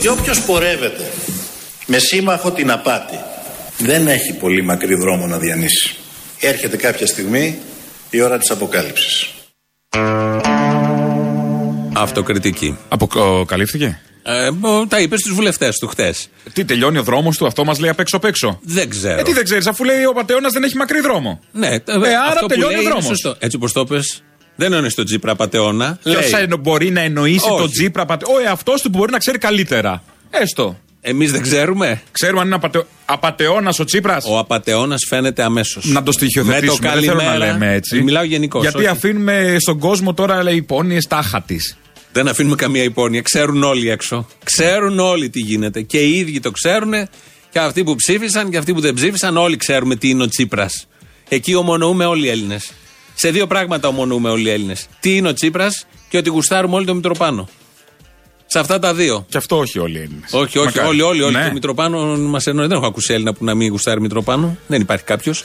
Διότι όποιος πορεύεται με σύμμαχο την απάτη δεν έχει πολύ μακρύ δρόμο να διανύσει. Έρχεται κάποια στιγμή η ώρα της αποκάλυψης. Αυτοκριτική. Αποκαλύφθηκε. Ε, ο- τα είπες στους βουλευτές του χτε. Τι τελειώνει ο δρόμος του, αυτό μας λέει απ' έξω απ' έξω; Δεν ξέρω. Ε, τι δεν ξέρεις, αφού λέει ο πατεώνας δεν έχει μακρύ δρόμο. Ναι, ε, άρα αυτό που τελειώνει λέει ο είναι δρόμος. σωστό. Έτσι όπως το πες, δεν εννοείς τον Τζίπρα πατεώνα. Ποιος μπορεί να εννοήσει Όχι. τον Τζίπρα πατεώνα; Ο εαυτός του που μπορεί να ξέρει καλύτερα. Έστω. Εμείς δεν ξέρουμε. Ξέρουμε αν είναι απατε... απατεώνας ο Τσίπρας; Ο απατεώνας φαίνεται αμέσως. Να το στοιχειοθετήσουμε. Με το δεν θέλω να καλημέρα. λέμε έτσι. Μιλάω γενικώς. Γιατί αφήνουμε στον κόσμο τώρα λέει υπόνοιες τάχα της. Δεν αφήνουμε καμία υπόνοια. Ξέρουν όλοι έξω. Ξέρουν όλοι τι γίνεται. Και οι ίδιοι το ξέρουν. Και αυτοί που ψήφισαν και αυτοί που δεν ψήφισαν, όλοι ξέρουμε τι είναι ο Τσίπρας. Εκεί ομονοούμε όλοι οι Έλληνες. Σε δύο πράγματα ομονοούμε όλοι οι Έλληνες. Τι είναι ο Τσίπρας και ότι γουστάρουμε όλοι το Μητροπάνο. Σε αυτά τα δύο. Και αυτό όχι όλοι οι Έλληνες. Όχι, όχι, όλοι, όλοι, όλοι. Το Μητροπάνο μας εννοεί. Δεν έχω ακούσει Έλληνα που να μην γουστάρει Μητροπάνο. Δεν υπάρχει κάποιος.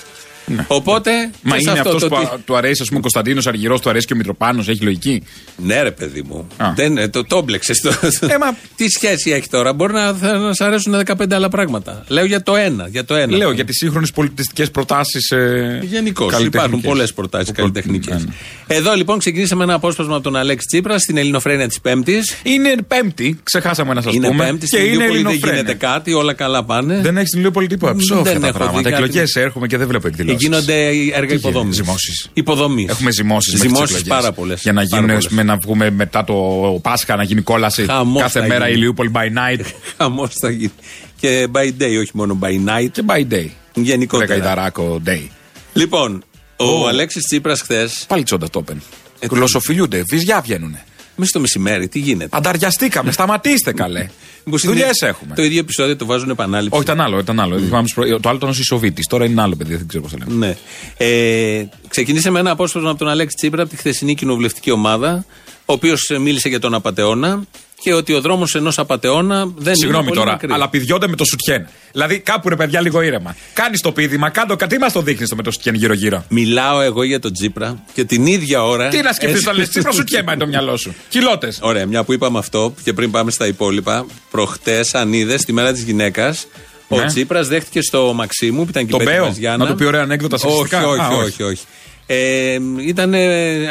Οπότε. Ναι. Μα και σε είναι αυτό αυτός το που τι- α- του αρέσει, ας πούμε, ο Κωνσταντίνος Αργυρός, του αρέσει και ο Μητροπάνος, έχει λογική; Ναι, ρε παιδί μου. Α. Δεν, ε, το, το έμπλεξες. Το... Ε, μα- Τι σχέση έχει τώρα; Μπορεί να, θα, να σ' αρέσουν 15 άλλα πράγματα. Λέω για το ένα. Για το ένα. Λέω για τις σύγχρονες πολιτιστικές προτάσεις. Ε, Γενικώς υπάρχουν καλλιτεχνικές. πολλές προτάσεις Που- καλλιτεχνικές. Ναι. Εδώ λοιπόν ξεκινήσαμε ένα απόσπασμα από τον Αλέξη Τσίπρα στην Ελληνοφρένεια της Πέμπτης. Είναι Πέμπτη, ξεχάσαμε να σας Είναι πούμε. Πέμπτη, και στην είναι Ηλιούπολη δεν Ελληνοφρένεια. γίνεται κάτι, όλα καλά πάνε. Δεν έχεις την Ηλιούπολη τίποτα. Ψόφια Δεν τα έχω πράγματα. δει κάτι. Εκλογές έρχομαι και δεν βλέπω εκδηλώσεις. Γίνονται έργα υποδομής. Ζυμώσεις. Υποδομής. Έχουμε ζυμώσεις Ζυμώσεις πάρα πολλές. Για να, γίνουν, με, να βγούμε μετά το Πάσχα να γίνει κόλαση Χαμός κάθε θα μέρα γίνει. Ηλιούπολη by night Χαμός θα γίνει. Και by day, όχι μόνο by night. και by day. Γενικότερα. Δεκαϊδαράκο day. Λοιπόν, ο Ω. Αλέξης Τσίπρας χθε. Πάλι τσόντα το όπεν. Ε, Γλωσσοφιλούνται, βυζιά βγαίνουνε. Μέσα στο μεσημέρι, τι γίνεται; Ανταριαστήκαμε, σταματήστε καλέ. Μήπως είναι Δουλειές έχουμε. Το ίδιο επεισόδιο το βάζουν επανάληψη. Όχι, ήταν άλλο. Ήταν άλλο. Θυμάμαι στους προ- Το άλλο ήταν ο Σισοβίτης. Τώρα είναι άλλο παιδί, δεν ξέρω πώς το λέμε. Ναι. Ε, ξεκινήσε με ένα απόσπασμα από τον Αλέξη Τσίπρα από τη χθεσινή κοινοβουλευτική ομάδα, ο οποίος μίλησε για τον απαταιώνα και ότι ο δρόμος ενός απαταιώνα δεν Συγγνώμη είναι πολύ τώρα, μακρύ. αλλά πηδιώνται με το σουτιέν. Δηλαδή κάπου ρε παιδιά λίγο ήρεμα. Κάνεις το πείδημα, κάτω, τι μας το δείχνεις με το σουτιέν γύρω-γύρω; Μιλάω εγώ για τον Τσίπρα και την ίδια ώρα. Τι να σκεφτείς εσύ- όταν λες, τι προσουτιέν πάει το μυαλό σου. Κιλότες. Ωραία, μια που είπαμε αυτό και πριν πάμε στα υπόλοιπα, προχτές, αν είδες, τη μέρα της γυναίκας, ο Ναι. Τσίπρα δέχτηκε στο Μαξίμου, που ήταν και Τον η Πέττη Μπέο; Μαζιάννα. Να του πει ωραία ανέκδοτα Όχι, σεξιστικά; όχι, Α, όχι. όχι. όχι. Ε, ήταν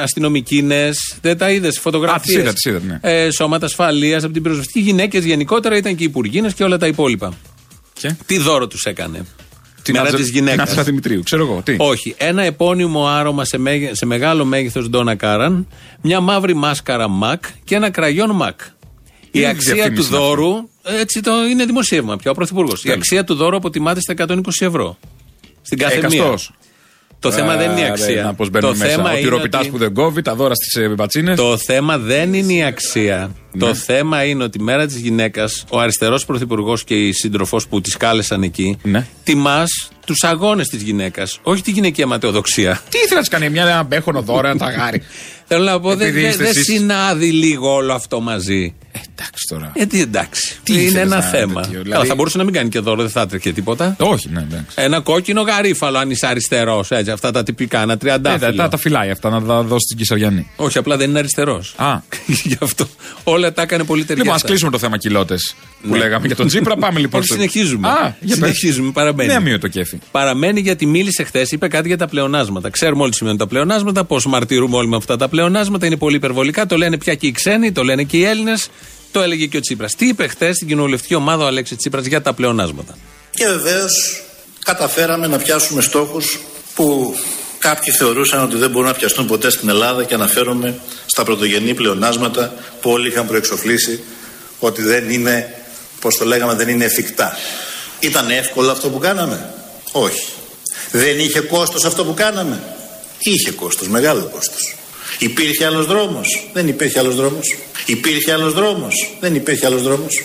αστυνομικίνες, δεν τα είδες, φωτογραφίες. Α, τις είδα, τις είδα, ναι. ε, σώματα ασφαλείας από την πυροσβεστική. Γυναίκες γενικότερα ήταν και υπουργίνες και όλα τα υπόλοιπα. Και; Τι δώρο τους έκανε. Την μέρα Άτζα- της γυναίκας; Την Άτζα Δημητρίου, ξέρω εγώ. Τι; Όχι. Ένα επώνυμο άρωμα σε, μέγε- σε μεγάλο μέγεθος Ντόνα Κάραν, μια μαύρη μάσκαρα Μακ και ένα κραγιόν Μακ. Η Τι αξία του διαφήμιση είναι δώρου, έτσι το είναι δημοσίευμα πια, ο Πρωθυπουργός. Η Τέλος. αξία του δώρου αποτιμάται στα 120 ευρώ. Στην κάθε μία. Εκαστός. Το θέμα δεν είναι η Α, ρε, αξία. Να πώ μπαίνουμε το μέσα. θέμα Ο είναι τυροπιτά ότι- που δεν κόβει, τα δώρα στις μπατσίνε. το θέμα δεν είναι η αξία. Ναι. Το θέμα είναι ότι η μέρα της γυναίκας, ο αριστερός πρωθυπουργός και η σύντροφό που τη κάλεσαν εκεί, Ναι. τιμάς τους αγώνες της γυναίκας. Όχι τη γυναικεία ματαιοδοξία. Τι ήθελα να τη κάνεις, μια ένα μπέχονο δώρα, ένα ταγάρι. Θέλω να πω, δεν Επειδή δεν- είστε δεν εσείς- συνάδει λίγο όλο αυτό μαζί. Ε, Εντάξει τώρα. Ε, τι εντάξει. Τι είναι ήθελες ένα να- θέμα. τέτοιο, Καλά, δηλαδή- θα μπορούσε να μην κάνει και δώρο, δεν θα έτρεχε τίποτα. Όχι, ναι, εντάξει. Ένα κόκκινο γαρίφαλο, αν είσαι αριστερός. Έτσι, αυτά τα τυπικά, ένα Ε, τριαντάφυλλο. τα, τα φυλάει αυτά να τα δώσει στην Κυσαριανή. Όχι, απλά δεν είναι αριστερός. Α. Γι' αυτό όλα τα έκανε πολύ ταιριαστά. Λοιπόν, ας κλείσουμε το θέμα κοιλότε που Ναι. λέγαμε για τον Τσίπρα. Πάμε λοιπόν. Όχι, στο- συνεχίζουμε. Α, για πες. συνεχίζουμε, παραμένει. Ναι, αμύωτο κέφι. Παραμένει γιατί μίλησε χθες, είπε κάτι για τα πλεονάσματα. Ξέρουμε όλοι τι σημαίνουν τα πλεονάσματα, πώς μαρτυρούμε όλοι με αυτά τα πλεονάσματα. Είναι πολύ υπερβολικά. Το λένε πια και οι ξένοι, το λένε και οι Έλληνες. Το έλεγε και ο Τσίπρας. Τι είπε χθες στην κοινοβουλευτική ομάδα ο Αλέξης Τσίπρας για τα πλεονάσματα; Και βεβαίως καταφέραμε να πιάσουμε στόχους που κάποιοι θεωρούσαν ότι δεν μπορούν να πιαστούν ποτέ στην Ελλάδα και αναφέρομαι στα πρωτογενή πλεονάσματα που όλοι είχαν προεξοφλήσει ότι δεν είναι, πώς το λέγαμε, δεν είναι εφικτά. Ήταν εύκολο αυτό που κάναμε; Όχι. Δεν είχε κόστος αυτό που κάναμε; Είχε κόστος, μεγάλο κόστος. Υπήρχε άλλος δρόμος. Δεν υπήρχε άλλος δρόμος. Υπήρχε άλλος δρόμος. Δεν υπήρχε άλλος δρόμος.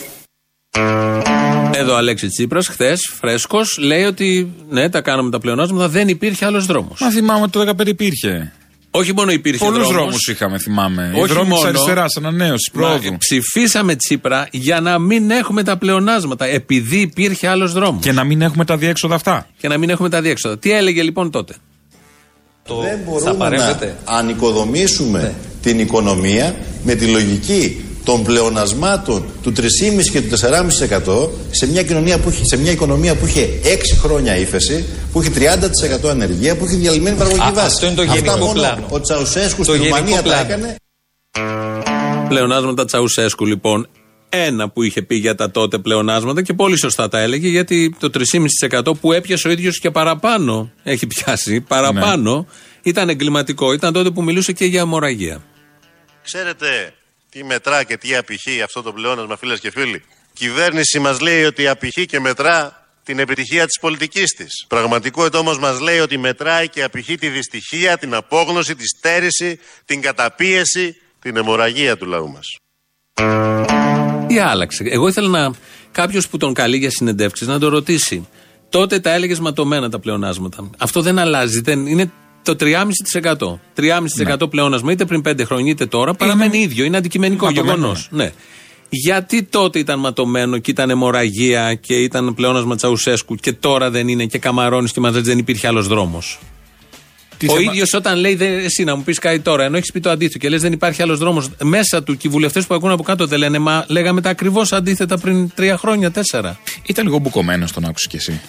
Εδώ ο Αλέξη Τσίπρας, χθες, φρέσκος, λέει ότι ναι, τα κάναμε τα πλεονάσματα, δεν υπήρχε άλλος δρόμος. Μα θυμάμαι ότι το 2015 υπήρχε. Όχι μόνο υπήρχε Πολλούς δρόμος, δρόμους είχαμε, θυμάμαι. Οι Όχι δρόμοι της μόνο. αριστεράς, ανανέωσης, Μα, πρόοδου. ψηφίσαμε Τσίπρα για να μην έχουμε τα πλεονάσματα, επειδή υπήρχε άλλος δρόμος. Και να μην έχουμε τα διέξοδα αυτά. Και να μην έχουμε τα διέξοδα. Τι έλεγε λοιπόν τότε; Δεν θα μπορούμε παρέμβετε; να ανοικοδομήσουμε την οικονομία με τη λογική των πλεονασμάτων του 3,5 και του 4,5% σε μια, κοινωνία που, σε μια οικονομία που είχε 6 χρόνια ύφεση, που είχε 30% ανεργία, που είχε διαλυμένη παραγωγική βάση. Αυτό είναι το γενικό πλάνο. Ο Τσαουσέσκου στη Ρουμανία τα έκανε. Πλεονάσματα Τσαουσέσκου λοιπόν. Ένα που είχε πει για τα τότε πλεονάσματα και πολύ σωστά τα έλεγε γιατί το 3,5% που έπιασε ο ίδιος και παραπάνω, έχει πιάσει παραπάνω, ναι. ήταν εγκληματικό. Ήταν τότε που μιλούσε και για αιμορραγία. Ξέρετε τι μετρά και τι απηχεί αυτό το πλεόνασμα, φίλες και φίλοι; Η κυβέρνηση μας λέει ότι απηχεί και μετρά την επιτυχία της πολιτικής της. Πραγματικότητα όμως μας λέει ότι μετράει και απηχεί τη δυστυχία, την απόγνωση, τη στέρηση, την καταπίεση, την αιμορραγία του λαού μας. Τι άλλαξε. Εγώ ήθελα να κάποιος που τον καλεί για συνεντεύξεις να το ρωτήσει. Τότε τα έλεγες ματωμένα τα πλεονάσματα. Αυτό δεν αλλάζει. Δεν, είναι το 3,5%. 3,5% ναι. πλεόνασμα είτε πριν 5 χρόνια είτε τώρα παραμένει ίδιο. Είναι αντικειμενικό γεγονός. Ναι. ναι. Γιατί τότε ήταν ματωμένο και ήταν αιμορραγία και ήταν πλεόνασμα Τσαουσέσκου και τώρα δεν είναι και καμαρώνει και μαζί δεν υπήρχε άλλος δρόμος; Ο θέμα... ίδιος όταν λέει, δε, εσύ να μου πεις κάτι τώρα, ενώ έχεις πει το αντίθετο και λες δεν υπάρχει άλλος δρόμος, μέσα του και οι βουλευτές που ακούνε από κάτω δεν λένε, Μα λέγαμε τα ακριβώς αντίθετα πριν τρία χρόνια, τέσσερα. Ήταν λίγο μπουκωμένος τον άκουσες κι εσύ.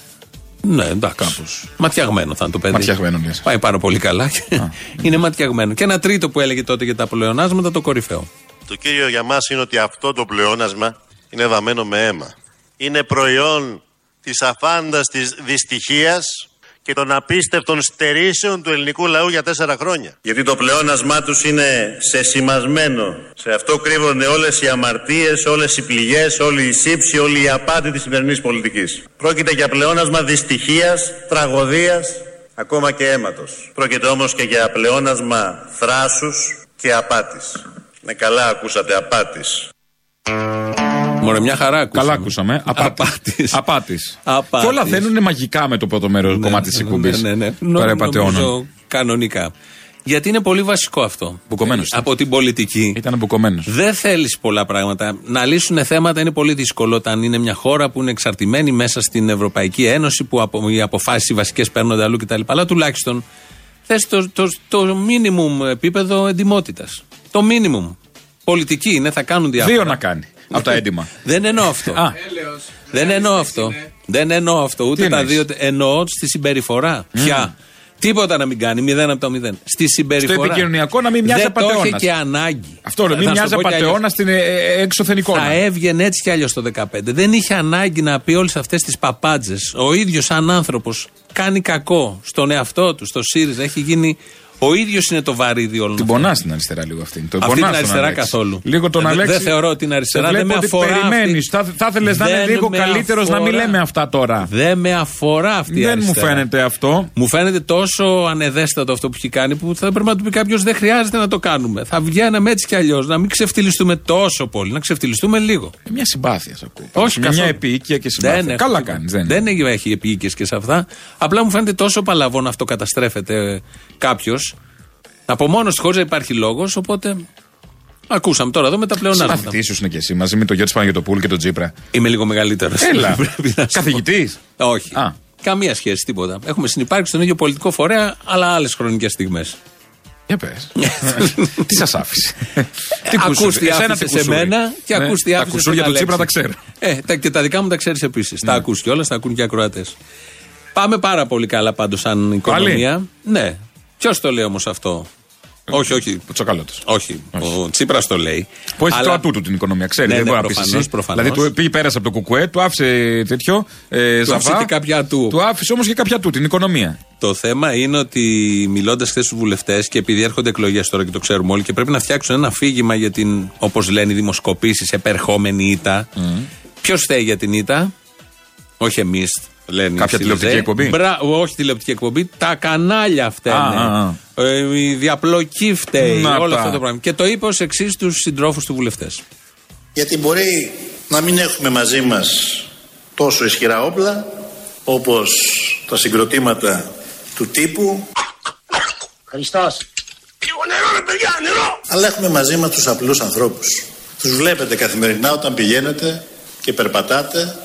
Ναι, εντάξει. Κάπως. Ματιαγμένο θα είναι το παιδί. Ματιαγμένο, ναι. Πάει πάρα πολύ καλά. είναι ματιαγμένο. Και ένα τρίτο που έλεγε τότε για τα πλεονάσματα, το κορυφαίο. Το κύριο για μας είναι ότι αυτό το πλεόνασμα είναι βαμμένο με αίμα. Είναι προϊόν της αφάνταστης δυστυχίας και των απίστευτων στερήσεων του ελληνικού λαού για τέσσερα χρόνια. Γιατί το πλεόνασμά τους είναι σε σημασμένο. Σε αυτό κρύβονται όλες οι αμαρτίες, όλες οι πληγές, όλη η σύψη, όλη η απάτη της σημερινής πολιτικής. Πρόκειται για πλεόνασμα δυστυχίας, τραγωδίας, ακόμα και αίματος. Πρόκειται όμως και για πλεόνασμα θράσους και απάτης. Ναι καλά ακούσατε απάτης. Μωρέ, μια χαρά ακούσαμε. Καλά ακούσαμε. Απάτης. Απάτης. Και όλα θέλουν μαγικά με το πρώτο μέρο ναι, κομμάτι της εκπομπής. Ναι, ναι, ναι. Κανονικά. Γιατί είναι πολύ βασικό αυτό. Μπουκωμένος. Από την πολιτική. Ήταν μπουκωμένος. Δεν θέλεις πολλά πράγματα. Να λύσουν θέματα είναι πολύ δύσκολο όταν είναι μια χώρα που είναι εξαρτημένη μέσα στην Ευρωπαϊκή Ένωση, που οι αποφάσεις βασικές παίρνονται αλλού κτλ. Αλλά τουλάχιστον θες το, το, το μίνιμουμ επίπεδο εντυμότητα. Το μίνιμουμ. Πολιτική είναι, θα κάνουν διάφορα. Δύο να κάνει από τα έντοιμα. Δεν εννοώ αυτό. Δεν εννοώ αυτό. Δεν εννοώ αυτό. Ούτε τα δύο. Εννοώ στη συμπεριφορά. Ποια. Τίποτα να μην κάνει, μηδέν από το μηδέν. Στη συμπεριφορά. Στο επικοινωνιακό να μην μοιάζει απαταιώνα. Δεν το είχε και ανάγκη. Αυτό μην μοιάζει απαταιώνας στην ε, ε, εξωθενικό. Θα έβγαινε έτσι κι αλλιώς το 2015. Δεν είχε ανάγκη να πει όλες αυτές τις παπάντζες. Ο ίδιος σαν άνθρωπος κάνει κακό στον εαυτό του, στο ΣΥΡΙΖΑ. Έχει γίνει ο ίδιος είναι το βαρύδι όλων. Την πονά στην αριστερά λίγο αυτή. Το αυτή την αριστερά καθόλου. Λίγο τον Αλέξη. Δεν θεωρώ την αριστερά. Δεν με αφορά. Περιμένεις. Θα, θα ήθελε να είναι λίγο καλύτερος να μην λέμε αυτά τώρα. Δεν με αφορά αυτή η αριστερά. Δεν μου φαίνεται αυτό. Μου φαίνεται τόσο ανεδέστατο αυτό που έχει κάνει που θα πρέπει να του πει κάποιος δεν χρειάζεται να το κάνουμε. Θα βγαίναμε έτσι κι αλλιώς. Να μην ξεφτυλιστούμε τόσο πολύ. Να ξεφτυλιστούμε λίγο. Ε, μια συμπάθεια σε ακούω. Όχι, μια επίοικια και συμπάθεια. Δεν Καλά κάνεις. Δεν, δεν έχει επίοικε και σε αυτά. Απλά μου φαίνεται τόσο παλαβό να αυτό καταστρέφεται κάποιος από μόνος του χωρί να υπάρχει λόγος, οπότε. Ακούσαμε τώρα εδώ με τα πλεονάσματα. Μαθητή σου είναι και εσύ μαζί με τον Γιώργο Παναγιοτοπούλου και τον Τζίπρα. Είμαι λίγο μεγαλύτερος. Έλα. Καθηγητής. Όχι. Α. Καμία σχέση, τίποτα. Έχουμε συνεπάρξει στον ίδιο πολιτικό φορέα, αλλά άλλες χρονικές στιγμές. Για πες. τι σας άφησε; τι ακούστε άφησε σε μένα και ναι. ακούστε άφησε. Τα κουσούρια του Τσίπρα τα ξέρω. Ε, και τα δικά μου τα ξέρεις επίσης. Τα ναι. ακούς κιόλας, τα ακούν και οι ακροατές. Πάμε πάρα πολύ καλά πάντως σαν οικονομία. Ναι. Ποιος το λέει όμως αυτό; Όχι, όχι. Ο Τσακαλώτος. Όχι. Ο Τσίπρας το λέει. Που έχει αλλά... το ατού του την οικονομία. Ξέρει, ναι, δεν μπορεί να πεις. Δηλαδή του πήγε πέρασε από το κουκουέ, του άφησε τέτοιο. Ε, του άφησε κάποια του. Του άφησε όμως και κάποια του την οικονομία. Το θέμα είναι ότι μιλώντας χθες στους βουλευτές και επειδή έρχονται εκλογές τώρα και το ξέρουμε όλοι και πρέπει να φτιάξουν ένα αφήγημα για την, όπως λένε οι δημοσκοπήσεις, επερχόμενη ήττα. Mm. Ποιος φταίει για την ήττα, όχι εμείς, Λένε Κάποια τηλεοπτική εκπομπή; Μπρα... Όχι τηλεοπτική εκπομπή, τα κανάλια φταίνε. Ε, η διαπλοκή φταίει. Να όλο αυτό το πράγμα. Και το είπε ως εξής στου συντρόφους του βουλευτές. Γιατί μπορεί να μην έχουμε μαζί μας τόσο ισχυρά όπλα όπως τα συγκροτήματα του τύπου. Χριστός. Λίγο νερό ρε παιδιά, νερό! Αλλά έχουμε μαζί μας τους απλούς ανθρώπους. Τους βλέπετε καθημερινά όταν πηγαίνετε και περπατάτε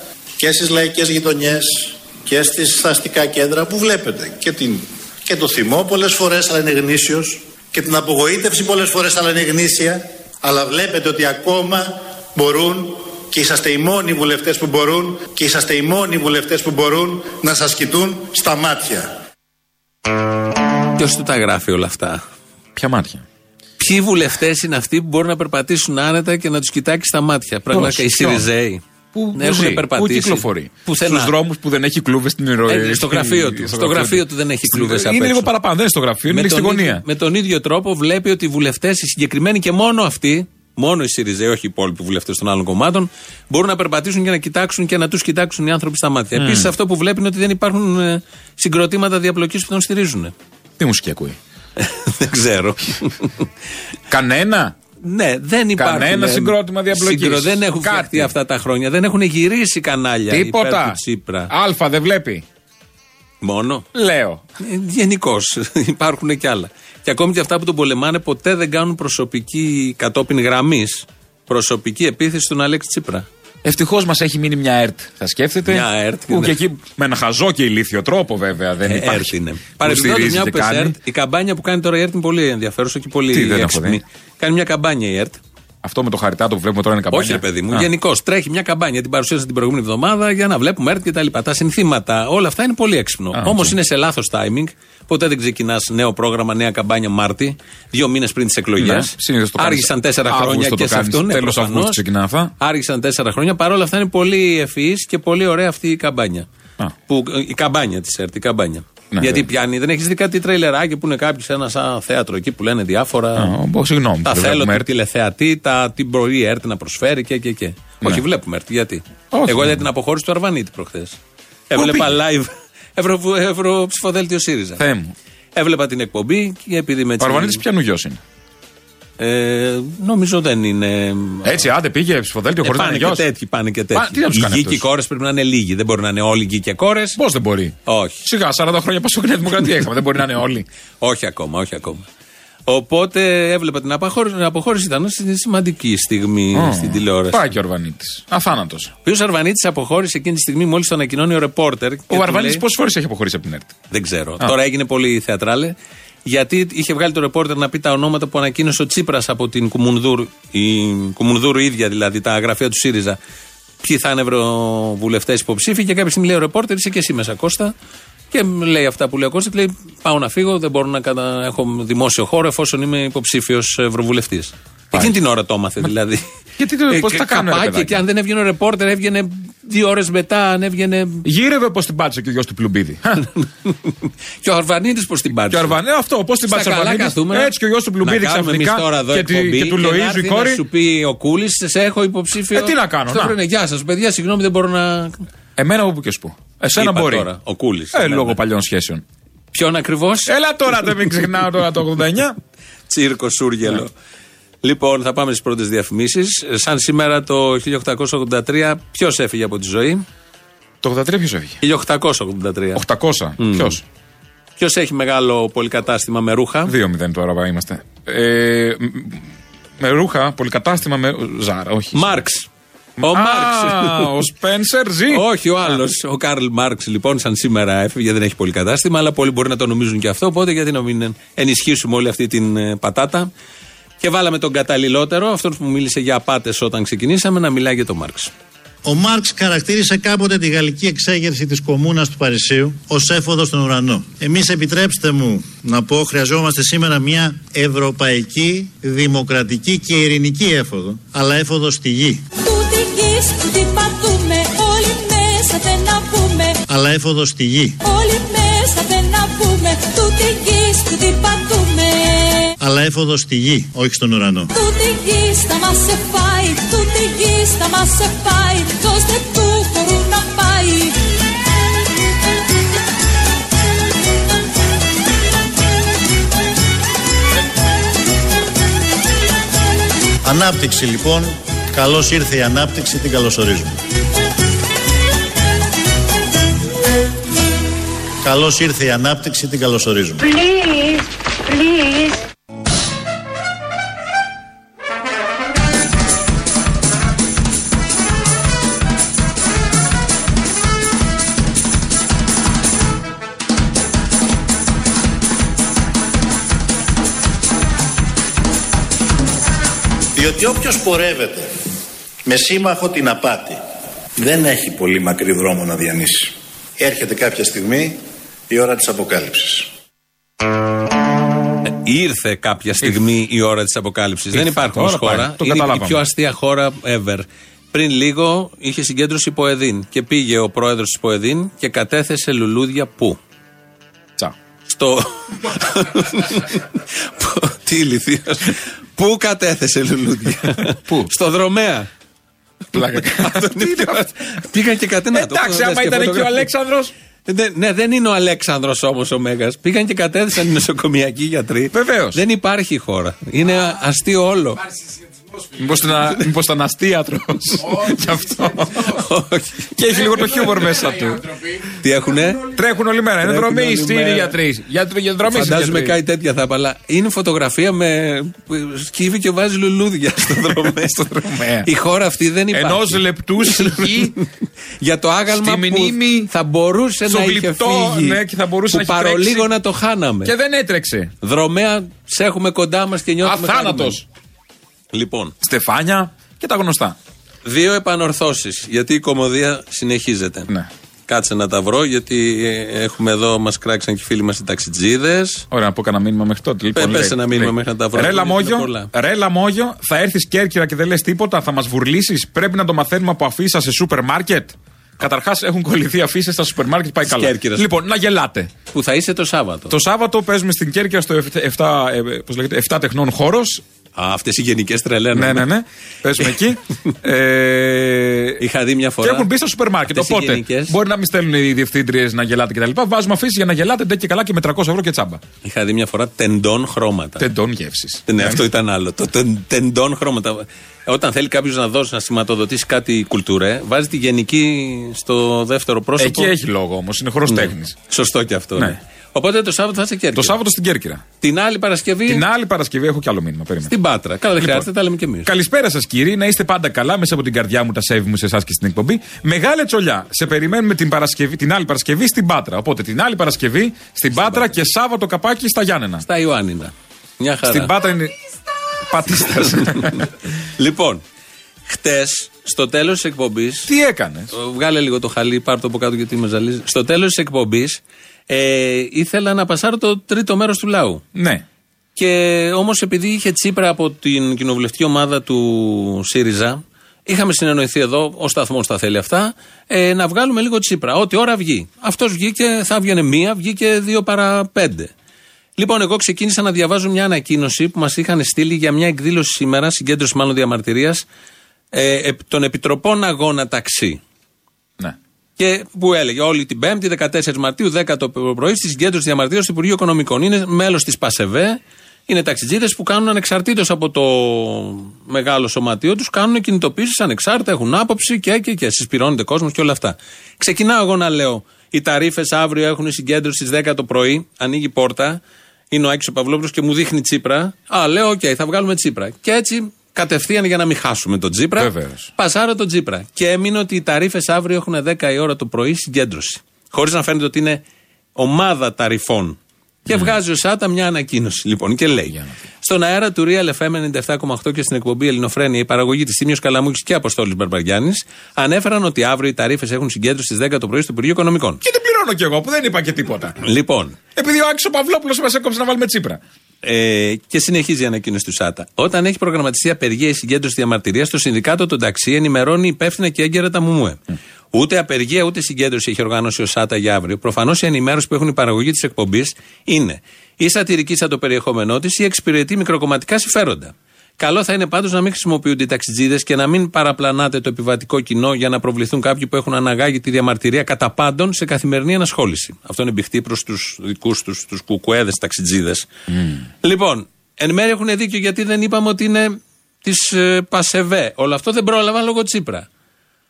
και στις λαϊκές γειτονιές και στις αστικά κέντρα που βλέπετε και, την, και το θυμό πολλές φορές αλλά είναι γνήσιος και την απογοήτευση πολλές φορές αλλά είναι γνήσια Αλλά βλέπετε ότι ακόμα μπορούν και είσαστε οι μόνοι βουλευτές που μπορούν και είσαστε οι μόνοι βουλευτές που μπορούν να σας κοιτούν στα μάτια. Ποιος του τα γράφει όλα αυτά; Ποια μάτια; Ποιοι βουλευτές είναι αυτοί που μπορούν να περπατήσουν άνετα και να τους κοιτάξει στα μάτια; Πραγματικά οι Σιριζέοι. Που έχουν περπατήσει. Που κυκλοφορεί. Στους δρόμους που δεν έχει κλούβες στην ηρωή. Ε, στο γραφείο του. Στο γραφείο του δεν έχει κλούβες απ' Είναι λίγο παραπάνω. Δεν είναι στο γραφείο, είναι στη γωνία. Με τον ίδιο τρόπο βλέπει ότι οι βουλευτές, οι συγκεκριμένοι και μόνο αυτοί, μόνο οι ΣΥΡΙΖΕ, όχι οι υπόλοιποι βουλευτές των άλλων κομμάτων, μπορούν να περπατήσουν και να κοιτάξουν και να τους κοιτάξουν οι άνθρωποι στα μάτια. Mm. Επίσης, αυτό που βλέπει είναι ότι δεν υπάρχουν ε, συγκροτήματα διαπλοκής που τον στηρίζουν. Τι μουσική ακούει; δεν ξέρω. Κανένα; Ναι, δεν υπάρχουν. Κανένα συγκρότημα διαπλοκής. Συγκρο... Δεν έχουν φτιαχτεί αυτά τα χρόνια. Δεν έχουν γυρίσει κανάλια. Τίποτα. Τσίπρα. Αλφα δεν βλέπει. Μόνο. Λέω. Ε, Γενικώς. υπάρχουν και άλλα. Και ακόμη και αυτά που τον πολεμάνε ποτέ δεν κάνουν προσωπική κατόπιν γραμμής προσωπική επίθεση στον Αλέξη Τσίπρα. Ευτυχώς μας έχει μείνει μια ΕΡΤ. Θα σκέφτεται. Μια ΕΡΤ. Που ναι. και εκεί με ένα χαζό και ηλίθιο τρόπο βέβαια δεν ε, υπάρχει. ΕΡΤ είναι. Παρεμπιπτόντως μια που ΕΡΤ, η καμπάνια που κάνει τώρα η ΕΡΤ είναι πολύ ενδιαφέρουσα και πολύ Τι, έξυπνη. Κάνει μια καμπάνια η ΕΡΤ. Αυτό με το χαριτάτο που βλέπουμε τώρα είναι καμπάνια. Όχι, παιδί μου. Γενικώς τρέχει μια καμπάνια. Την παρουσίασα την προηγούμενη εβδομάδα για να βλέπουμε ΕΡΤ και τα λοιπά. Τα συνθήματα, όλα αυτά είναι πολύ έξυπνο. Όμως είναι σε λάθος timing. Ποτέ δεν ξεκινάς νέο πρόγραμμα, νέα καμπάνια Μάρτι, δύο μήνες πριν τις εκλογές. Ναι, Άργησαν τέσσερα χρόνια και σε αυτόν. Τέλος Αυγούστου ξεκινά αυτά. Άργησαν τέσσερα χρόνια. Παρ' όλα αυτά είναι πολύ ευφυής και πολύ ωραία αυτή η καμπάνια. Που, η καμπάνια της ΕΡΤ, η καμπάνια. Ναι, Γιατί ναι. πιάνει, δεν έχεις δει κάτι τρέιλεράκι που είναι κάποιο σε ένα σαν θέατρο εκεί που λένε διάφορα. Α, συγγνώμη, τα θέλω του τηλεθεατή, τα, την μπορεί η ΕΡΤ να προσφέρει και. και, και. Ναι. Όχι, βλέπουμε ΕΡΤ. Γιατί. Όχι, Εγώ είδα την αποχώρηση του Αρβανίτη προχθές. Έβλεπα live Ευρω, Ευρωψηφοδέλτιο ΣΥΡΙΖΑ. Θεέ μου. Έβλεπα την εκπομπή και επειδή με. Ο Αρβανίτης ποιανού γιος είναι. Ε, νομίζω δεν είναι. Έτσι, άντε πήγε ψηφοδέλτιο ε, χωρίς να είναι και τέτοιοι, πάνε και τέτοιοι. τι οι γη και οι κόρες πρέπει να είναι λίγοι. Δεν μπορεί να είναι όλοι γη και κόρες. Πώς δεν μπορεί; Όχι. Σιγά, 40 χρόνια πόσο Νέα Δημοκρατία είχαμε. δεν μπορεί να είναι όλοι. όχι ακόμα, όχι ακόμα. Οπότε έβλεπα την αποχώρηση. Την αποχώρηση ήταν σημαντική στιγμή oh. στην τηλεόραση. Πάει και ο Αρβανίτης. Αθάνατος. Ποιο Αρβανίτης αποχώρησε εκείνη τη στιγμή μόλις το ανακοινώνει ο ρεπόρτερ. Ο Αρβανίτης πόσες φορές έχει αποχωρήσει από την ΕΡΤ; Δεν ξέρω. Τώρα έγινε πολύ θεατράλε. Γιατί είχε βγάλει το ρεπόρτερ να πει τα ονόματα που ανακοίνωσε ο Τσίπρας από την Κουμουνδούρ, η Κουμουνδούρ ίδια δηλαδή, τα γραφεία του ΣΥΡΙΖΑ. Ποιοι θα είναι ευρωβουλευτές υποψήφοι και κάποια στιγμή λέει ο ρεπόρτερ, είσαι και εσύ μέσα Κώστα. Και λέει αυτά που λέει ο Κώστα, λέει: Πάω να φύγω, δεν μπορώ να κατα... έχω δημόσιο χώρο εφόσον είμαι υποψήφιος ευρωβουλευτής. Εκείνη την ώρα το έμαθε δηλαδή. Γιατί το, πώς τα κάνω, Και αν δεν έβγαινε ο ρεπόρτερ, έβγαινε δύο ώρες μετά, αν έβγαινε. Γύρευε πώς την πάτησε και ο γιος του Πλουμπίδη. και ο Αρβανίτης πώς την πάτησε. Και ο Αρβανίτη, αυτό, πώς την πάτησε ο Αρβανίτης. Έτσι και ο γιος του Πλουμπίδη ξαφνικά. Και, και του Λοίζου η κόρη. σου πει ο Κούλης, σε έχω υποψήφιο. Ε, τι να κάνω. Γεια σας, παιδιά, συγγνώμη, δεν μπορώ να. Εμένα όπου και σου πω. Εσένα Είπα μπορεί. Τώρα, ο Κούλης. Ε, λόγω παλιών σχέσεων. Ποιον ακριβώς; Έλα τώρα, δεν μην ξεχνάω τώρα το 89. Τσίρκο Σούργελο. Λοιπόν, θα πάμε στις πρώτες διαφημίσεις. Σαν σήμερα το 1883, ποιος έφυγε από τη ζωή; Το 83 ποιος έφυγε; 1883. 800. Mm. Ποιος; Ποιος έχει μεγάλο πολυκατάστημα με ρούχα; 2-0 τώρα είμαστε. Ε, με ρούχα, πολυκατάστημα με. Ζάρα, όχι. Μάρξ. Ο Μάρξ. Ο Σπένσερ ζει. Όχι, ο άλλος. Ο Καρλ Μάρξ, λοιπόν, σαν σήμερα έφυγε, δεν έχει πολύ κατάστημα, αλλά πολλοί μπορεί να το νομίζουν και αυτό. Οπότε γιατί να μην ενισχύσουμε όλη αυτή την ε, πατάτα. Και βάλαμε τον καταλληλότερο, αυτό που μου μίλησε για απάτες όταν ξεκινήσαμε, να μιλάει για τον Μάρξ. Ο Μάρξ χαρακτήρισε κάποτε τη γαλλική εξέγερση της κομμούνας του Παρισίου ως έφοδο στον ουρανό. Εμείς επιτρέψτε μου να πω χρειαζόμαστε σήμερα μια ευρωπαϊκή, δημοκρατική και ειρηνική έφοδο, αλλά έφοδο στη γη. Αλλά έφοδο στη γη. Όλοι μέσα Αλλά έφοδος στη γη, όχι στον ουρανό. Τούτη γη θα μας σε φάει, τούτη γη θα μας σε φάει, ποιος δεν του μπορούν να πάει. Ανάπτυξη λοιπόν, καλώς ήρθε η ανάπτυξη, την καλωσορίζουμε. Καλώς ήρθε η ανάπτυξη, την καλωσορίζουμε. Please, please. Διότι όποιος πορεύεται με σύμμαχο την απάτη δεν έχει πολύ μακρύ δρόμο να διανύσει. Έρχεται κάποια στιγμή η ώρα της αποκάλυψης. Ήρθε κάποια στιγμή η ώρα της αποκάλυψης. Δεν υπάρχει όμως χώρα. Είναι η πιο αστεία χώρα ever. Πριν λίγο είχε συγκέντρωση Ποεδίν και πήγε ο πρόεδρος της Ποεδίν και κατέθεσε λουλούδια πού. Τσα. Στο. Τι ηλικίας. Πού κατέθεσε λουλούδια; Πού; Στο δρομέα. Πήγαν και κατένα. Εντάξει, άμα ήταν και ο Αλέξανδρος ναι, δεν είναι ο Αλέξανδρος όμως ο Μέγας. Πήγαν και κατέθεσαν οι νοσοκομιακοί γιατροί. Βεβαίως. Δεν υπάρχει χώρα. Είναι αστείο όλο. Μήπως ήταν αστείατρος. Γι' αυτό. Και έχει λίγο το χιούμορ μέσα του. Τι έχουνε; Τρέχουν όλη μέρα. Είναι δρομεί, είναι γιατροί. Φαντάζομαι κάτι τέτοια θα είπα. Είναι φωτογραφία με. Σκύβει και βάζει λουλούδια στο δρομέα. Η χώρα αυτή δεν υπάρχει. Ενό λεπτούς σιγή για το άγαλμα που θα μπορούσε να είχε φύγει. Ναι, και θα μπορούσε να Παρολίγο να το χάναμε. Και δεν έτρεξε. Δρομέα, σε έχουμε κοντά μας και νιώθουμε. Αθάνατος. Λοιπόν. Στεφάνια και τα γνωστά. Δύο επανορθώσεις. Γιατί η κομμωδία συνεχίζεται. Ναι. Κάτσε να τα βρω, γιατί έχουμε εδώ, μας κράξαν και οι φίλοι μας οι ταξιτζίδες. Ωραία, να πω κανένα μήνυμα μέχρι τότε. Λοιπόν, Πες ένα μήνυμα μέχρι να τα βρω. Ρε Λαμόγιο, ρε Λαμόγιο, θα έρθεις Κέρκυρα και δεν λες τίποτα, θα μας βουρλίσεις. Πρέπει να το μαθαίνουμε από αφίσα σε σούπερ μάρκετ. Καταρχάς έχουν κολληθεί αφήσει στα σούπερ μάρκετ, πάει καλά. Κέρκυρας. Λοιπόν, να γελάτε. Που θα είσαι το Σάββατο. Το Σάββατο παίζουμε στην Κέρκυρα στο 7, ε, πώς λέγεται, 7 τεχνών χώρος. Αυτές οι γενικές τρελαίνε. Ναι, ναι, ναι. Παίζουμε εκεί. ε, Είχα δει μια φορά. Και έχουν μπει στο σούπερ μάρκετ. Οπότε γενικές... μπορεί να μην στέλνουν οι διευθύντριες να γελάτε κτλ. Βάζουμε αφήσει για να γελάτε ντε και καλά και με 300 ευρώ και τσάμπα. Είχα δει μια φορά τεντών χρώματα. Τεντών γεύσει. Ναι, ναι, αυτό ήταν άλλο. Το τεντών χρώματα. Όταν θέλει κάποιος να δώσει, να σηματοδοτήσει κάτι κουλτούρα, βάζει τη γενική στο δεύτερο πρόσωπο. Εκεί έχει λόγο όμως, είναι χώρος τέχνης. Ναι. Σωστό και αυτό. Ναι. Οπότε το Σάββατο θα είσαι Κέρκυρα. Το Σάββατο στην Κέρκυρα. Την άλλη Παρασκευή. Την άλλη Παρασκευή έχω κι άλλο μήνυμα. Περίμενε. Στην Πάτρα. Καλά, δεν λοιπόν, χρειάζεται, τα λέμε κι εμείς. Καλησπέρα σας κύριοι, να είστε πάντα καλά μέσα από την καρδιά μου, τα σέβη μου σε εσάς και στην εκπομπή. Μεγάλη τσολιά. Σε περιμένουμε την, Παρασκευή, την άλλη Παρασκευή στην Πάτρα. Οπότε την άλλη Παρασκευή στην, στην Πάτρα, Πάτρα και Σάββατο καπάκι στα Γιάννενα. Στα Ιωάννινα. Μια χαρά. Στην Πάτρα είναι. Πατήστας. λοιπόν, χτες στο τέλος της εκπομπή. Τι έκανες; Βγάλε λίγο το χαλί, πάρ το από κάτω γιατί με ζαλίζει. Στο τέλος της εκπομπής ε, ήθελα να πασάρω το τρίτο μέρος του λαού. Ναι. Και όμως επειδή είχε τσίπρα από την κοινοβουλευτική ομάδα του ΣΥΡΙΖΑ, είχαμε συνεννοηθεί εδώ, ο σταθμός τα θέλει αυτά, ε, να βγάλουμε λίγο τσίπρα. Ό,τι ώρα βγει. Αυτός βγήκε, θα βγαίνει μία, βγήκε δύο παρά πέντε. Λοιπόν, εγώ ξεκίνησα να διαβάζω μια ανακοίνωση που μας είχαν στείλει για μια εκδήλωση σήμερα, συγκέντρωση μάλλον διαμαρτυρίας, ε, των Επιτροπών Αγώνα Ταξί. Ναι. Και που έλεγε όλη την Πέμπτη, 14 Μαρτίου, 10 το πρωί, στη συγκέντρωση διαμαρτυρία του Υπουργείου Οικονομικών. Είναι μέλος της ΠΑΣΕΒΕ. Είναι ταξιτζήδες που κάνουν ανεξαρτήτως από το μεγάλο σωματείο τους, κάνουν κινητοποιήσεις ανεξάρτητα, έχουν άποψη και, και, και συσπειρώνεται κόσμος και όλα αυτά. Ξεκινάω εγώ να λέω: Οι ταρίφες αύριο έχουν συγκέντρωση στις 10 το πρωί, ανοίγει πόρτα, είναι ο Άκης ο Παυλόπουλος και μου δείχνει Τσίπρα. Α, λέω: OK, okay, θα βγάλουμε Τσίπρα. Και έτσι κατευθείαν για να μην χάσουμε τον Τσίπρα. Βεβαίως. Πασάρα τον Τσίπρα. Και έμεινε ότι οι ταρίφες αύριο έχουν 10 η ώρα το πρωί συγκέντρωση. Χωρίς να φαίνεται ότι είναι ομάδα ταρυφών. Και βγάζει ο Σάτα μια ανακοίνωση λοιπόν και λέει: Στον αέρα του Real FM 97,8 και στην εκπομπή Ελληνοφρένια, η παραγωγή της Τίμιος Καλαμούκης και Αποστόλης Μπαρμπαγιάννη ανέφεραν ότι αύριο οι ταρήφες έχουν συγκέντρωση στις 10 το πρωί στο Υπουργείο Οικονομικών. Και δεν πληρώνω κι εγώ που δεν είπα και τίποτα. Λοιπόν. Επειδή ο Άξο Παυλόπουλος μας έκοψε να βάλουμε τσίπρα. Ε, και συνεχίζει η ανακοίνωση του ΣΑΤΑ. Όταν έχει προγραμματιστεί απεργία ή συγκέντρωση διαμαρτυρίας, το Συνδικάτο των Ταξί ενημερώνει υπεύθυνα και έγκαιρα τα ΜΟΜΟΕ. Mm. Ούτε απεργία ούτε συγκέντρωση έχει οργάνωση ο ΣΑΤΑ για αύριο. Προφανώς η ενημέρωση που έχουν η παραγωγή της εκπομπής είναι ή σατυρική σαν το περιεχόμενό της ή εξυπηρετεί μικροκομματικά συμφέροντα. Καλό θα είναι πάντως να μην χρησιμοποιούνται οι ταξιτζίδες και να μην παραπλανάτε το επιβατικό κοινό για να προβληθούν κάποιοι που έχουν αναγάγει τη διαμαρτυρία κατά πάντων σε καθημερινή ανασχόληση. Αυτό είναι μπιχτή προς τους δικούς τους τους κουκουέδες ταξιτζίδες. Mm. Λοιπόν, εν μέρει έχουν δίκιο γιατί δεν είπαμε ότι είναι της ε, ΠΑΣΕΒΕ. Όλο αυτό δεν πρόλαβαν λόγω Τσίπρα.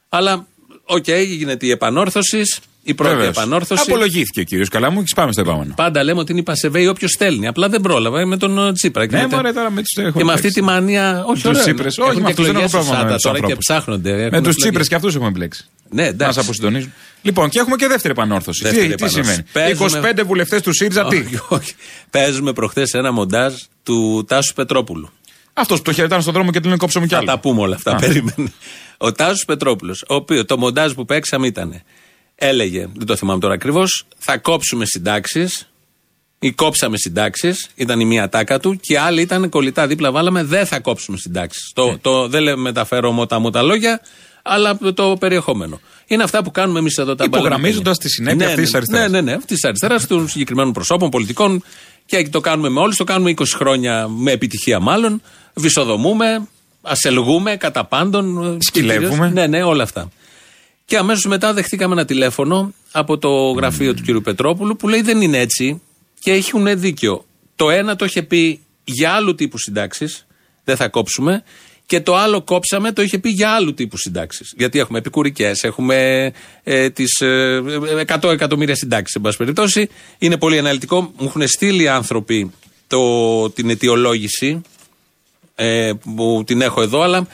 Αλλά, OK, okay, γίνεται η επανόρθωσις. Η πρώτη Βεβαίως. επανόρθωση. Απολογήθηκε ο κύριος Καλάμου και πάμε στο επόμενο. Πάντα λέμε ότι είναι η ΠΑΣΕΒΕ όποιος στέλνει. Απλά δεν πρόλαβα με τον ε, Τσίπρα. Ναι, μωρέ, τώρα με τους και με αυτή τη μανία. Όχι, τους Τσίπρες. Όχι, με αυτούς δεν έχω πρόβλημα. τώρα και ψάχνονται. Με τους Τσίπρες και αυτούς έχουμε μπλέξει. Ναι, εντάξει. Μα αποσυντονίζουν. Λοιπόν, και έχουμε και δεύτερη επανόρθωση. Δεύτερη τι, επανόρθωση. τι σημαίνει. 25 βουλευτές του ΣΥΡΙΖΑ, τι; Παίζουμε προχθές ένα μοντάζ του Τάσους Πετρόπουλου. Αυτός που το χαιρετάνε στον δρόμο και του λένε κόψε μου κι Θα άλλο. τα πούμε όλα αυτά. Α. Περίμενε. Ο Τάσος Πετρόπουλος, ο οποίο το μοντάζ που παίξαμε ήταν. Έλεγε, δεν το θυμάμαι τώρα ακριβώς, θα κόψουμε συντάξεις ή κόψαμε συντάξεις, ήταν η μία τάκα του, και άλλη ήταν κολλητά δίπλα. Βάλαμε δεν θα κόψουμε συντάξεις. Το, το, δεν λέμε μεταφέρω μότα μου τα λόγια, αλλά το περιεχόμενο. Είναι αυτά που κάνουμε εμείς εδώ τα Υπογραμμίζοντας μπαλάκια. τη συνέπεια αυτής της ναι, αριστεράς. Ναι, ναι, ναι, αυτής της αριστεράς των συγκεκριμένων προσώπων, πολιτικών και το κάνουμε με όλους. Το κάνουμε 20 χρόνια με επιτυχία μάλλον. Βυσοδομούμε, ασελγούμε κατά πάντων. ε, Σκυλεύουμε. κυρίως- Ναι, ναι, όλα αυτά. Και αμέσως μετά δεχτήκαμε ένα τηλέφωνο από το γραφείο του κ. Πετρόπουλου που λέει δεν είναι έτσι και έχουν δίκιο. Το ένα το είχε πει για άλλου τύπου συντάξεις, δεν θα κόψουμε. Και το άλλο κόψαμε, το είχε πει για άλλου τύπου συντάξεις. Γιατί έχουμε επικουρικές, έχουμε ε, τις ε, 100 εκατομμύρια συντάξεις, εν πάση περιπτώσει. Είναι πολύ αναλυτικό. Μου έχουν στείλει άνθρωποι το, την αιτιολόγηση ε, που την έχω εδώ, αλλά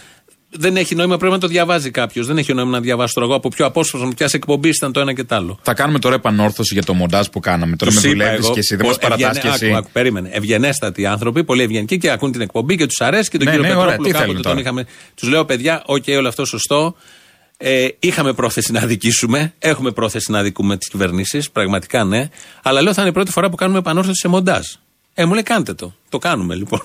δεν έχει νόημα. Πρέπει να το διαβάζει κάποιος. Δεν έχει νόημα να διαβάσει τώρα εγώ από ποιο απόσπασμα, ποιας εκπομπής ήταν το ένα και το άλλο. Θα κάνουμε τώρα επανόρθωση για το μοντάζ που κάναμε. Τώρα με Τους είπα δουλεύεις εγώ, και εσύ, δεν πω- μας παρατάς ευγενε- και εσύ. άκου, άκου, περίμενε. Ευγενέστατοι άνθρωποι, πολύ ευγενικοί και ακούν την εκπομπή και τους αρέσει και τον Ναι, κύριο ναι, ωραία. Πετρόπουλο Τι κάποτε θέλουν τον τώρα; είχαμε. Τους λέω, παιδιά, οκ, όλο αυτό σωστό. Ε, είχαμε πρόθεση να αδικήσουμε. Έχουμε πρόθεση να αδικούμε τις κυβερνήσεις. Πραγματικά ναι. Αλλά λέω θα είναι η πρώτη φορά που κάνουμε επανόρθωση σε μοντάζ. Ε, μου λέει κάντε το. Το κάνουμε λοιπόν.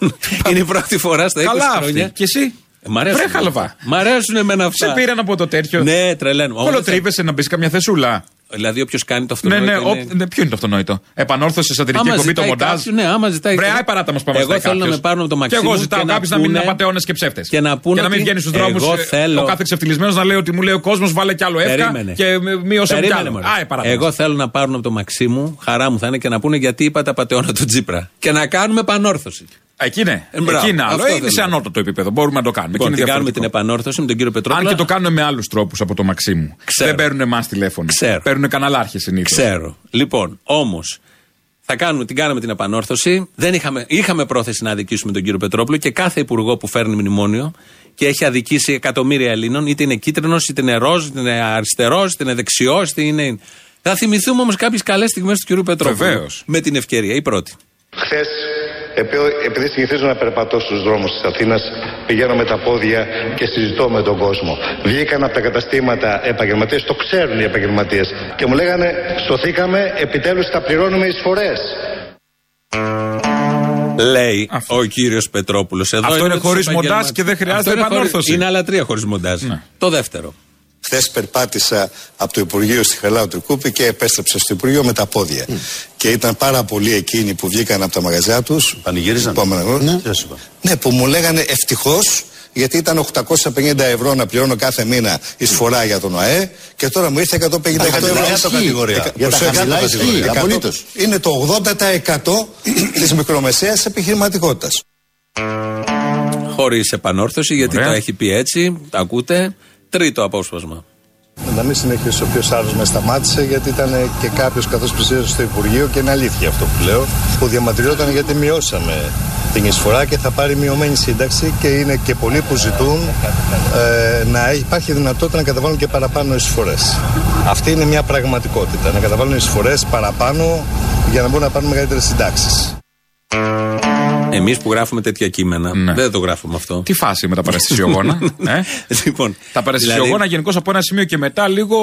είναι η πρώτη φορά στα 20 Καλά χρόνια. αυτή. Και εσύ; Ε, Μ' αρέσουν. Βρε χαλβά. Μ' αρέσουν εμένα αυτά. Σε πήραν από το τέτοιο. Ναι, τρελαίνω. Όλο τρίβεσαι να μπεις καμιά θεσούλα. Δηλαδή, όποιος κάνει το Ναι, αυτονόητο. ναι, είναι- ο- ναι, ποιο είναι το αυτονόητο; Επανόρθωση σατυρική Άμα εκπομπή το ζητάει μοντάζ. κάποιο- ναι, άμα ζητάει Βρε, κάποιο- άι παράτα μα πάμε Εγώ θέλω να με πάρουν από το Και Μαξίμου εγώ ζητάω και να κάποιο να μην είναι πούνε- απαταιώνες και ψεύτες. και να πούνε να μην ότι βγαίνει στους δρόμους εγώ θέλω- ο κάθε ξεφτυλισμένος να λέει ότι μου λέει ο κόσμος βάλε κι άλλο εύκα Περίμενε. και με- μείωσε μου κι Περίμενε, άλλο. μωρέ. Άι παράτα. Εγώ θέλω να πάρουν από το μαξί μου, χαρά μου θα είναι και να πούνε γιατί είπατε απαταιώνα του Τζίπρα. Και να κάνουμε επανόρθωση. Εκεί είναι. Ε, μπράβο. Εκεί είναι άλλο. Αυτό Είναι θέλω. σε ανώτατο επίπεδο. Μπορούμε να το κάνουμε. Λοιπόν, Εκεί την είναι κάνουμε την διαφορετικό. επανόρθωση με τον κύριο Πετρόπουλο. Αν και το κάνουμε με άλλους τρόπους από το Μαξίμου. Ξέρω. Δεν παίρνουν εμάς τηλέφωνο. Ξέρω. Παίρνουν καναλάρχες συνήθως. Ξέρω. Λοιπόν, όμως, θα κάνουμε, την κάναμε την επανόρθωση. Δεν είχαμε, είχαμε πρόθεση να αδικήσουμε τον κύριο Πετρόπουλο και κάθε υπουργό που φέρνει μνημόνιο και έχει αδικήσει εκατομμύρια Ελλήνων, είτε είναι κίτρινος, είτε είναι ροζ, είτε είναι αριστερός, είτε είναι δεξιός, είτε είναι. Θα θυμηθούμε όμως κάποιες καλές στιγμές του κύριου Πετρόπουλου. Βεβαίως. Με την ευκαιρία, η πρώτη. Χθες, επειδή συνηθίζω να περπατώ στους δρόμους της Αθήνας, πηγαίνω με τα πόδια και συζητώ με τον κόσμο. Βγήκαν από τα καταστήματα επαγγελματίες, το ξέρουν οι επαγγελματίες, και μου λέγανε σωθήκαμε, επιτέλους θα πληρώνουμε εισφορές. Λέει Αυτό. ο κύριος Πετρόπουλος. Αυτό είναι χωρίς μοντάζ και δεν χρειάζεται επανόρθωση. Είναι άλλα τρία χωρίς μοντάζ. Ναι. Το δεύτερο. Χθες περπάτησα από το Υπουργείο στη Χαλάου του Κούπη και επέστρεψα στο Υπουργείο με τα πόδια. Και ήταν πάρα πολλοί εκείνοι που βγήκαν από τα μαγαζιά τους. Πανηγύριζαν. Ναι. Τι σας είπα; ναι, που μου λέγανε ευτυχώς γιατί ήταν 850 ευρώ να πληρώνω κάθε μήνα εισφορά για τον ΟΑΕ και τώρα μου ήρθε 150 Τα ευρώ. χαμηλά Ισχύει. κατηγορία. Εκα- Για τα προσέξτε, χαμηλά το ισχύει, κατηγορία. απολύτως. Είναι το 80% της μικρομεσαίας επιχειρηματικότητας. Χωρίς επανόρθωση, γιατί Ωραία. το έχει πει έτσι. Τα ακούτε. Τρίτο απόσπασμα. Να μην συνεχίσει ο ποιος άλλος μες σταμάτησε γιατί ήταν και κάποιος καθώς πλησίαζε στο Υπουργείο και είναι αλήθεια αυτό που λέω που διαμαρτυρόταν γιατί μειώσαμε την εισφορά και θα πάρει μειωμένη σύνταξη και είναι και πολλοί που ζητούν ε, να υπάρχει δυνατότητα να καταβάλουν και παραπάνω εισφορές. Αυτή είναι μια πραγματικότητα, να καταβάλουν εισφορές παραπάνω για να μπορούν να πάρουν μεγαλύτερες συντάξεις. Εμείς που γράφουμε τέτοια κείμενα. Ναι. Δεν το γράφουμε αυτό. Τι φάση με τα παραστησιογόνα. ε; λοιπόν, Τα παραστησιογόνα δηλαδή, γενικώς από ένα σημείο και μετά λίγο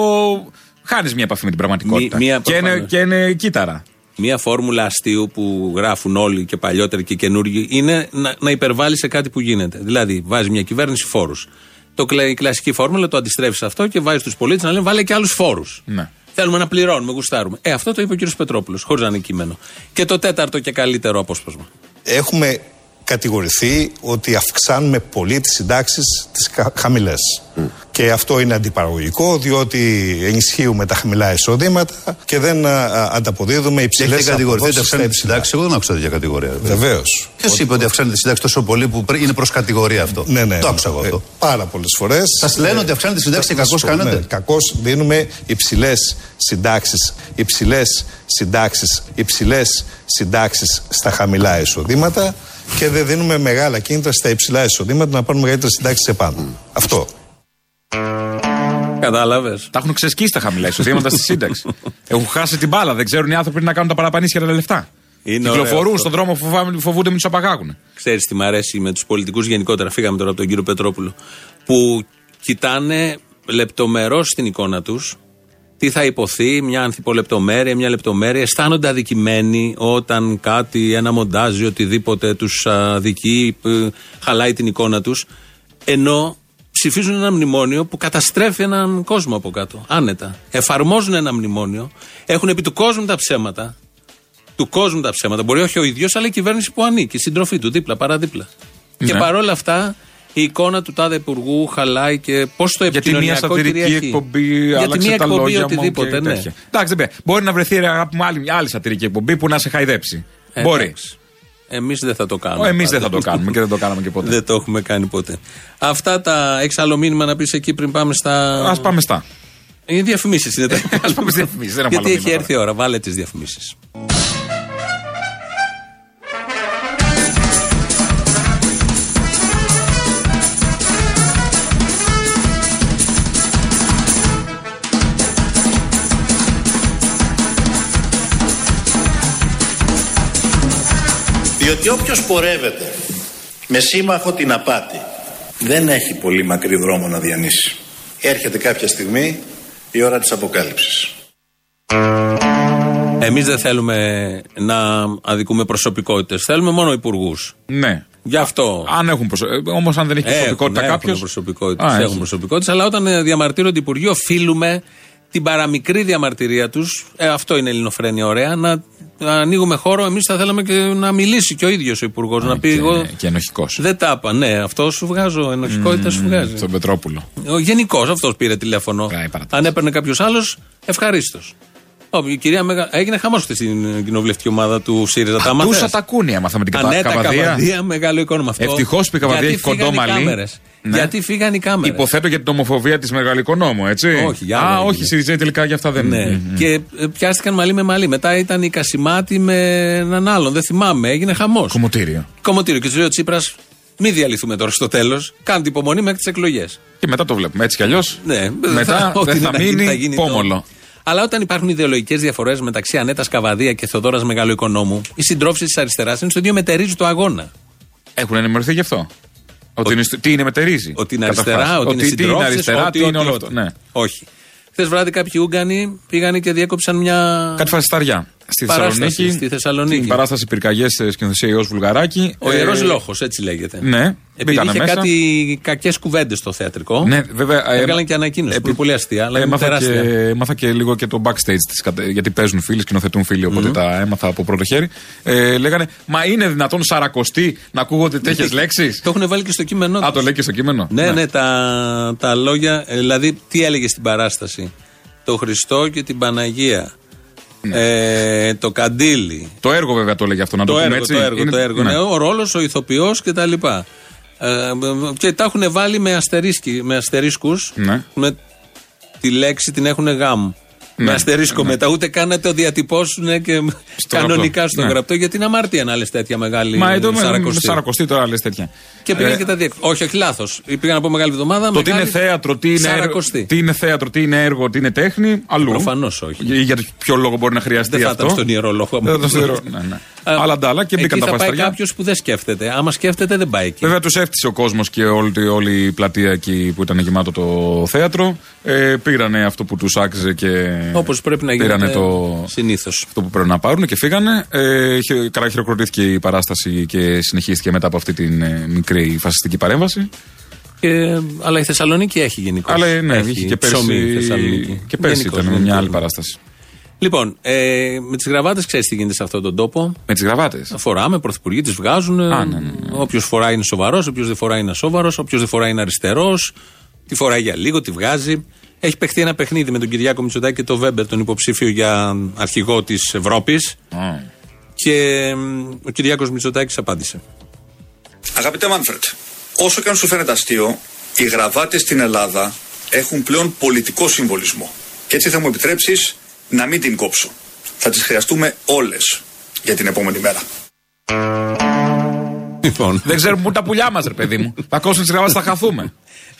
χάνεις μια επαφή με την πραγματικότητα. Μη- μία και, είναι, προφανώς. και είναι κύτταρα. Μια φόρμουλα αστείου που γράφουν όλοι και παλιότεροι και καινούργοι είναι να, να υπερβάλλει σε κάτι που γίνεται. Δηλαδή, βάζει μια κυβέρνηση φόρους. Το, κλα- η κλασική φόρμουλα το αντιστρέφεις αυτό και βάζεις τους πολίτες να λένε βάλε και άλλους φόρους. Ναι. Θέλουμε να πληρώνουμε, γουστάρουμε. Ε, αυτό το είπε ο κ. Πετρόπουλος, χωρίς να είναι κείμενο. Και το τέταρτο και καλύτερο απόσπασμα. Έχουμε κατηγορηθεί ότι αυξάνουμε πολύ τις συντάξεις τις κα- χαμηλές. Και αυτό είναι αντιπαραγωγικό διότι ενισχύουμε τα χαμηλά εισοδήματα και δεν α, α, ανταποδίδουμε υψηλές Έχετε κατηγορηθεί ότι αποδόσεις στα αυξάνεται τη υψηλά. συντάξη. Εγώ δεν άκουσα τέτοια κατηγορία. Βεβαίως. Ποιος είπε ότι αυξάνεται τη συντάξη τόσο πολύ που πρέ- είναι προς κατηγορία αυτό; Ναι, ναι. Το άκουσα εγώ Ε, αυτό. πάρα πολλές φορές. Σας λένε ότι αυξάνεται τη συντάξη και θα σας κακώς πω, κάνετε. Ναι, κακώς δίνουμε υψηλές συντάξεις, υψηλές συντάξεις, υψηλές συντάξεις στα χαμηλά εισοδήματα και δεν δίνουμε μεγάλα κίνητρα στα υψηλά εισοδήματα να πάρουν μεγαλύτερες συντάξεις επάνω. Αυτό. Κατάλαβες. Τα έχουν ξεσκίσει τα χαμηλά εισοδήματα στη σύνταξη. Έχουν χάσει την μπάλα. Δεν ξέρουν οι άνθρωποι να κάνουν τα παραπανίσια τα λεφτά. Είναι ωραίο Κυκλοφορούν αυτό. στον δρόμο, φοβάμαι- φοβούνται μην τους απαγάγουν. Ξέρεις τι μ' αρέσει με τους πολιτικούς γενικότερα. Φύγαμε τώρα από τον κύριο Πετρόπουλο. Που κοιτάνε λεπτομερώς στην εικόνα τους τι θα υποθεί, μια ανθιπολεπτομέρεια, μια λεπτομέρεια. Αισθάνονται αδικημένοι όταν κάτι, ένα μοντάζ ή οτιδήποτε τους αδικεί, ε, χαλάει την εικόνα τους. Ενώ ψηφίζουν ένα μνημόνιο που καταστρέφει έναν κόσμο από κάτω. Άνετα. Εφαρμόζουν ένα μνημόνιο, έχουν επί του κόσμου τα ψέματα του κόσμου τα ψέματα. Μπορεί όχι ο ίδιος, αλλά η κυβέρνηση που ανήκει, η συντροφή του, δίπλα, παραδίπλα. Και Ναι. παρόλα αυτά, η εικόνα του τάδε υπουργού χαλάει και πώς το Γιατί μια επικοινωνιακό σατυρική κυριαρχεί. εκπομπή Γιατί άλλαξε μια τα εκπομπή λόγια μου οτιδήποτε, και ναι. τέτοια. Εντάξει, δεν πειράζει. Μπορεί να βρεθεί ρε, αγάπη μου άλλη, άλλη σατυρική εκπομπή που να σε χαϊδέψει. Ε, Μπορεί. Εμείς δεν θα το κάνουμε. Εμείς δεν πάντα. θα το κάνουμε και δεν το κάναμε και ποτέ. Δεν το έχουμε κάνει ποτέ. Αυτά τα. Έχει άλλο μήνυμα να πεις εκεί πριν πάμε στα. Α πάμε στα. Είναι διαφημίσεις. Είναι τα... Ας πάμε στις διαφημίσεις, δεν έχουμε άλλο Γιατί έχει μήνυμα έρθει η ώρα. Βάλε τις διαφημίσεις. Διότι όποιος πορεύεται με σύμμαχο την απάτη δεν έχει πολύ μακρύ δρόμο να διανύσει. Έρχεται κάποια στιγμή η ώρα της αποκάλυψης. Εμείς δεν θέλουμε να αδικούμε προσωπικότητες. Θέλουμε μόνο υπουργούς. Ναι. Γι' αυτό. Αν έχουν προσωπικότητα. Όμως αν δεν έχει προσωπικότητα Έχουν, κάποιο. Έχουν προσωπικότητες, έχουν προσωπικότητες, αλλά όταν ε, διαμαρτύρονται οι υπουργοί, οφείλουμε την παραμικρή διαμαρτυρία τους. Ε, αυτό είναι ελληνοφρένεια ωραία. Να, να ανοίγουμε χώρο. Εμείς θα θέλαμε και να μιλήσει και ο ίδιος ο υπουργός. Να πει και, εγώ. και ενοχικός. Δεν τα είπα. Ναι, αυτό σου βγάζω. Ενοχικότητα σου βγάζει. Στον Πετρόπουλο. Ο γενικός αυτός πήρε τηλέφωνο. Πάει, παρατήρηση. Αν έπαιρνε κάποιος άλλος, ευχαρίστως. Η κυρία Μέγα... Έγινε χαμός χθες στην κοινοβουλευτική ομάδα του ΣΥΡΙΖΑ. Τα Τούσα μάθες; τα κούνια έμαθα με την κατα... Ανέτα καβαδία. καβαδία, μεγάλο εικόνα αυτό. Ευτυχώς που η Καβαδία Γιατί έχει κοντό φύγαν οι μαλλί. κάμερες. Ναι. Γιατί φύγαν οι κάμερες. Υποθέτω για την ομοφοβία της Μεγαλοοικονόμου, έτσι. Όχι, για Α, άλλο όχι, έγινε. Σιριζέη τελικά για αυτά δεν Ναι. είναι. Μμμ. Και ε, πιάστηκαν μαλλί με μαλλί. Μετά ήταν η Κασιμάτη με έναν άλλον. Δεν θυμάμαι. Έγινε χαμός. Κομμωτήριο. Κομμωτήριο. Και του λέει ο Τσίπρας, μην διαλυθούμε τώρα στο τέλος. Κάντε υπομονή μέχρι τις εκλογές. Και μετά το βλέπουμε. Έτσι κι αλλιώς. Ναι, Μετά ό,τι δεν θα να γίνει, μείνει θα γίνει πόμολο. το- Αλλά όταν υπάρχουν ιδεολογικές διαφορές μεταξύ Ανέτας Καβαδία και Θοδόρας Μεγαλοοικονόμου, οι συντρόφοι της αριστεράς είναι στο ίδιο μετερίζει το αγώνα. Έχουν ενημερωθεί γι' αυτό. Ότι είναι, στο- τι είναι μετερίζει. Ότι είναι Καταρχάς. αριστερά, ότι είναι τι είναι συντρόφισσες, αριστερά, ότι- τι είναι ότι- όλο αυτό. ότι. Ναι. Όχι. Χθες βράδυ κάποιοι Ούγγανοι πήγανε και διέκοψαν μια. Κάτι φασισταριά. Στη Παράσταση Θεσσαλονίκη. στη Θεσσαλονίκη. Την παράσταση πυρκαγιές σκηνοθεσία Ιω Βουλγαράκη. Ο Ε, ιερός Λόχος, έτσι λέγεται. Ναι, Επειδή μπήκανε είχε μέσα. κάτι κακές κουβέντες στο θεατρικό. Ναι, βέβαια. ε, Έβγαλαν και ανακοίνωση. που είναι πολύ αστεία, αλλά είναι έμαθα, τεράστια. και, έμαθα και λίγο και το backstage της, κατε- γιατί παίζουν φίλοι, σκηνοθετούν φίλοι, οπότε τα έμαθα από πρώτο χέρι. Ε, λέγανε, Μα είναι δυνατόν σαρακοστή να ακούγονται τέτοιες λέξεις; Το έχουν βάλει και στο κείμενό Α, τους. το λέει και στο κείμενο. Ναι, ναι, τα, τα λόγια. ε, Δηλαδή, τι έλεγε στην παράσταση; Το Χριστό και την Παναγία. Ε, το καντήλι. Το έργο βέβαια το λέγει αυτό, να το, Το πούμε έργο, έτσι; το έργο, Είναι- το έργο. ναι. Ναι, ο ρόλος, ο ηθοποιός κτλ. Ε, και τα έχουν βάλει με, αστερίσκοι, με αστερίσκους Ναι. με τη λέξη την έχουν γάμ. Ναι, Με αστερίσκο μετά, ούτε καν να το διατυπώσουν και κανονικά γραπτό. στο Ναι. γραπτό, γιατί είναι αμάρτια να λες τέτοια μεγάλη Μα εδώ με σαρακοστή. σαρακοστή τώρα λες τέτοια. Και πήγαν Ε, και τα διέκοψαν. Όχι, όχι, λάθος. Πήγαν από μεγάλη εβδομάδα. Το τι είναι θέατρο, τι είναι, έργο, Σαρακοστή. τι είναι θέατρο, τι είναι έργο, τι είναι τέχνη, αλλού. Προφανώς όχι. Για, για ποιο λόγο μπορεί να χρειαστεί Δεν θα αυτό. ήταν στον ιερό λόγο. Δεν θα ήταν στον ιερό. ναι, ναι. Α, Άλλα ντάλα και μπήκαν εκεί τα θα πάει πασταριά. κάποιος που δεν σκέφτεται. Άμα σκέφτεται, δεν πάει εκεί. Βέβαια τους έφτιασε ο κόσμος και όλη, όλη η πλατεία εκεί που ήταν γεμάτο το θέατρο. Ε, πήρανε αυτό που τους άξιζε και. Όπως πρέπει να πήρανε γίνεται το, συνήθως. αυτό που πρέπει να πάρουν και φύγανε. Ε, χε- καλά χειροκροτήθηκε η παράσταση και συνεχίστηκε μετά από αυτή την ε, μικρή φασιστική παρέμβαση. Και, αλλά η Θεσσαλονίκη έχει γενικώς. Αλλά ε, ναι, είχε και πέρσι, ψωμί η Θεσσαλονίκη. και πέρσι Γενικώς, ήταν δεν μια άλλη είναι. παράσταση. Λοιπόν, ε, με τις γραβάτες ξέρεις τι γίνεται σε αυτόν τον τόπο. Με τις γραβάτες; Τα φοράμε, πρωθυπουργοί τις βγάζουν. Α, ναι, ναι, ναι. Όποιος φοράει είναι σοβαρός, όποιος δεν φοράει είναι ασόβαρος, όποιος δεν φοράει είναι αριστερός. Τη φοράει για λίγο, τη βγάζει. Έχει παιχτεί ένα παιχνίδι με τον Κυριάκο Μητσοτάκη και τον Βέμπερ, τον υποψήφιο για αρχηγό της Ευρώπης. Και μ, ο Κυριάκος Μητσοτάκης απάντησε. Αγαπητέ Μάνφρετ, όσο και αν σου φαίνεται αστείο, οι γραβάτες στην Ελλάδα έχουν πλέον πολιτικό συμβολισμό. Και έτσι θα μου επιτρέψεις να μην την κόψω. Θα τις χρειαστούμε όλες για την επόμενη μέρα. Λοιπόν, Δεν ξέρουμε πού τα πουλιά μας, ρε παιδί μου. Θα κόψουν τις γραβάτε, θα χαθούμε.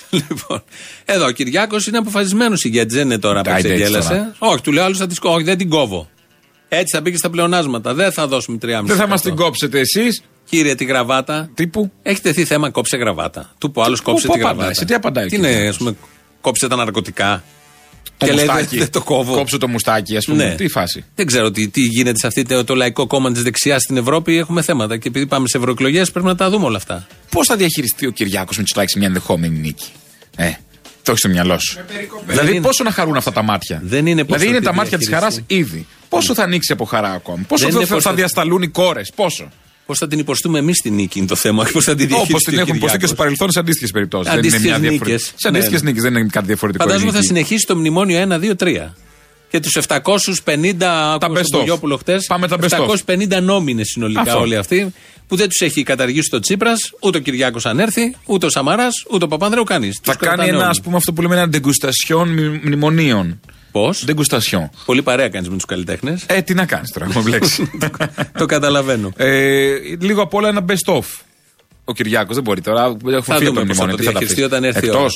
Λοιπόν, εδώ ο Κυριάκος είναι αποφασισμένος ηγέτη. Δεν είναι τώρα που Άιντε έτσι εξεγέλασε. τώρα. Όχι, του λέει άλλος θα τη κόβω. Όχι, δεν την κόβω. Έτσι θα μπει και στα πλεονάσματα. Δεν θα δώσουμε 3,5. Δεν θα μας την κόψετε εσείς. Κύριε, τη γραβάτα. Τύπου. Έχει τεθεί θέμα κόψε γραβάτα. Του που άλλος κόψε πού τη απαντάει, γραβάτα. σε τι απαντάει ο Τι είναι, κύριος; ας πούμε, κόψε τα ναρκωτικά. Το Και λέει, μουστάκι. δεν- δεν το κόβω. Κόψε το μουστάκι, ας πούμε. Ναι. Τι φάση. Δεν ξέρω τι, τι γίνεται σε αυτή το, το λαϊκό κόμμα της δεξιάς στην Ευρώπη. Έχουμε θέματα. Και επειδή πάμε σε ευρωεκλογές, πρέπει να τα δούμε όλα αυτά. Πώς θα διαχειριστεί ο Κυριάκος Μητσοτάκης μια ενδεχόμενη νίκη; Ε, το έχεις στο μυαλό σου. Δηλαδή, είναι. πόσο να χαρούν αυτά τα μάτια; Δεν είναι πώς δηλαδή, θα είναι τη τα μάτια της χαράς διαχειριστεί. ήδη. Πόσο θα ανοίξει από χαρά ακόμη. Πόσο Δεν θα, είναι θα, πώς θα θα- διασταλούν οι κόρες; Πόσο; Πώς θα την υποστούμε εμείς την νίκη είναι το θέμα. Πώς θα την διαχειριστεί. Όπως την ο έχουν υποστεί και Κυριάκος. στο παρελθόν σε αντίστοιχες περιπτώσεις. Δεν είναι Αντίστοιχες μια νίκες. διαφορετική. Σε Ναι, αντίστοιχες ναι. νίκες δεν είναι κάτι διαφορετικό. η Φαντάζομαι θα νίκη. συνεχίσει το μνημόνιο 1, 2, 3. Και τους 750, άκουσα best στον of. Πογιόπουλο χτες, Πάμε τα best of. 750 νόμοι είναι συνολικά Αυτό. όλοι αυτοί, που δεν τους έχει καταργήσει το Τσίπρας, ούτε ο Κυριάκος αν έρθει, ούτε ο Σαμαράς, ούτε ο Παπανδρέου, κανείς. Θα κάνει ένα, ας πούμε, αυτό που λέμε ένα ντεγκουστασιόν μνη- μνημονίων. Πώς; Ντεγκουστασιόν. Πολύ παρέα κάνεις με τους καλλιτέχνες. Ε, τι να κάνεις τώρα, έχουμε μπλέξει. το καταλαβαίνω. ε, λίγο απ' όλα ένα best of. Ο Κυριάκος δεν μπορεί τώρα. Έχουμε θα φύγει από δούμε το πώς θα μνημόνιο. το τι θα τα διαχειριστεί αφήσει. όταν έρθει η Εκτός. ώρα.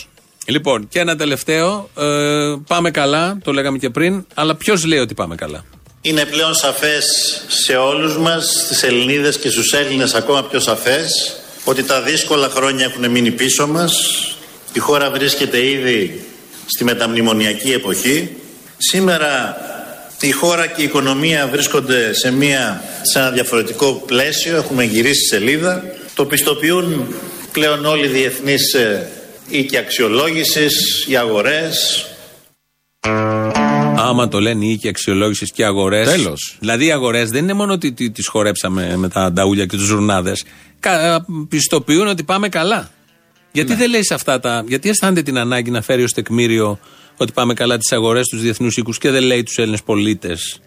Λοιπόν, και ένα τελευταίο. Ε, πάμε καλά, το λέγαμε και πριν, αλλά ποιος λέει ότι πάμε καλά; Είναι πλέον σαφές σε όλους μας, στις Ελληνίδες και στους Έλληνες ακόμα πιο σαφές, ότι τα δύσκολα χρόνια έχουν μείνει πίσω μας. Η χώρα βρίσκεται ήδη στη μεταμνημονιακή εποχή. Σήμερα η χώρα και η οικονομία βρίσκονται σε, μια, σε ένα διαφορετικό πλαίσιο, έχουμε γυρίσει σελίδα. Το πιστοποιούν πλέον όλοι οι διεθνείς ε, οίκοι αξιολόγησης, οι αγορές, Άμα το λένε οι οίκοι αξιολόγησης και αγορές. Τέλος. Δηλαδή οι αγορές δεν είναι μόνο ότι τις χορέψαμε με τα νταούλια και τους ζουρνάδες. Πιστοποιούν ότι πάμε καλά. Γιατί Ναι. δεν λέει σε αυτά τα. Γιατί αισθάνεται την ανάγκη να φέρει ως τεκμήριο ότι πάμε καλά τις αγορές, τους διεθνούς οίκους και δεν λέει τους Έλληνες πολίτες.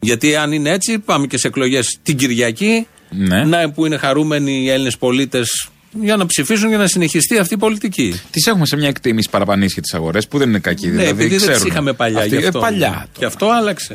Γιατί αν είναι έτσι, πάμε και σε εκλογές την Κυριακή. Ναι. Να, που είναι χαρούμενοι οι Έλληνες πολίτες για να ψηφίσουν για να συνεχιστεί αυτή η πολιτική. Τις έχουμε σε μια εκτίμηση παραπανίσχυ τις αγορές που δεν είναι κακή. Ναι, δηλαδή, επειδή δεν τις ξέρουν. είχαμε παλιά. Αυτή- γι' αυτό. Ε, παλιά. Και αυτό άλλαξε.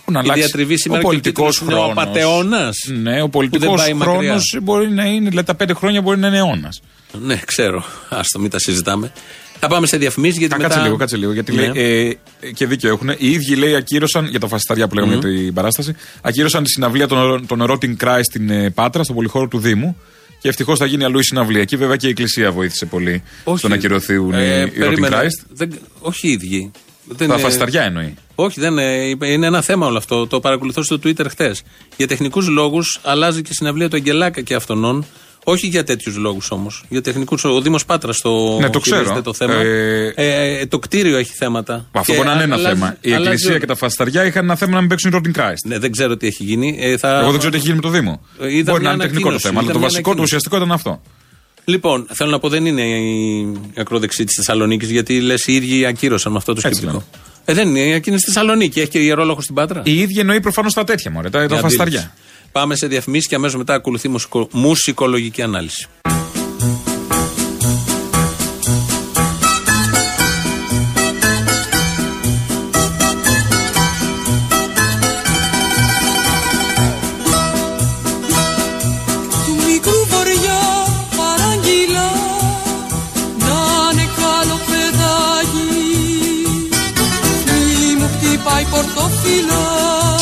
Έχουν Η αλλάξει. διατριβή σήμερα ο και ο πολιτικός τίτλος είναι ο χρόνος. απατεώνας, Ναι, ο που πολιτικός δεν πάει μακριά. χρόνος μπορεί να είναι. Δηλαδή τα πέντε χρόνια μπορεί να είναι αιώνας. Ναι, ξέρω. Άστο, μην τα συζητάμε. Θα πάμε σε διαφημίσεις γιατί Α, μετά. Κάτσε λίγο, κάτσε λίγο. Γιατί Ναι. λέει, ε, ε, και δίκιο έχουν. Οι ίδιοι λέει ακύρωσαν, για τα φασισταριά που λέγαμε για την παράσταση, ακύρωσαν τη συναυλία των, των Erotic Cry στην ε, Πάτρα, στο πολυχώρο του Δήμου. Και ευτυχώς θα γίνει αλλού η συναυλία. Εκεί βέβαια και η Εκκλησία βοήθησε πολύ στο να ακυρωθούν Ε, οι Erotic περίμενα. Christ. Δεν, όχι οι ίδιοι. Δεν Τα είναι- φασισταριά εννοεί. Όχι, δεν είναι, είναι ένα θέμα όλο αυτό. Το παρακολουθώ στο Twitter χθε. Για τεχνικούς λόγους αλλάζει και η συναυλία του Αγγελάκα και αυτονών. Όχι για τέτοιους λόγους όμως. Για τεχνικούς. Ο Δήμος Πάτρας το, Ναι, το χειρίζεται ξέρω. το θέμα. Ε, Ε, το κτίριο έχει θέματα. Αυτό Και μπορεί να είναι ένα αλλάζει- θέμα. Η αλλάζει Εκκλησία όλο. και τα φασισταριά είχαν ένα θέμα να μην παίξουν Erotic Christ. Ναι, δεν ξέρω τι έχει γίνει. Ε, θα... Εγώ δεν ξέρω τι έχει γίνει με το Δήμο. Ε, είδα Μπορεί να μια είναι τεχνικό το ανακοίνωση, θέμα, αλλά είδα το μια βασικό, το ανακοίνωση. ουσιαστικό ήταν αυτό. Λοιπόν, θέλω να πω δεν είναι η ακροδεξή της Θεσσαλονίκης, γιατί λες οι ίδιοι ακύρωσαν με αυτό το Έτσι σκεπτικό. Ε, δεν είναι, εκείνη στη Θεσσαλονίκη. Έχει και ιερόλογο στην Πάτρα. Η ίδια εννοεί προφανώς τα τέτοια μωρέ, τα, Η τα αντίληψη. Φασισταριά. Πάμε σε διαφημίσει και αμέσως μετά ακολουθεί μουσικο- μουσικολογική ανάλυση.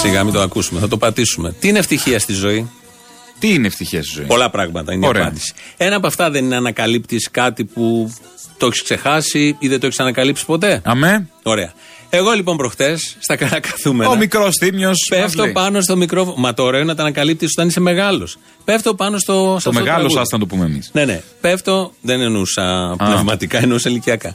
Σιγά μην το ακούσουμε, θα το πατήσουμε. Τι είναι ευτυχία στη ζωή; Τι είναι ευτυχία στη ζωή; Πολλά πράγματα είναι η Ωραία. απάντηση. Ένα από αυτά δεν είναι να ανακαλύπτεις κάτι που το έχεις ξεχάσει ή δεν το έχεις ανακαλύψει ποτέ; Αμέ. Ωραία. Εγώ λοιπόν προχτές στα καρακαθούμενα. Ο μικρός θύμιος. Πέφτω πάνω στο μικρό. Μα το ωραίο είναι να τα ανακαλύπτεις όταν είσαι μεγάλος. Πέφτω πάνω στο. σε Το αυτό μεγάλο τραγούδι. άστα να το πούμε εμείς. Ναι, ναι. Πέφτω. Δεν εννοούσα πνευματικά, εννοούσα ηλικιακά.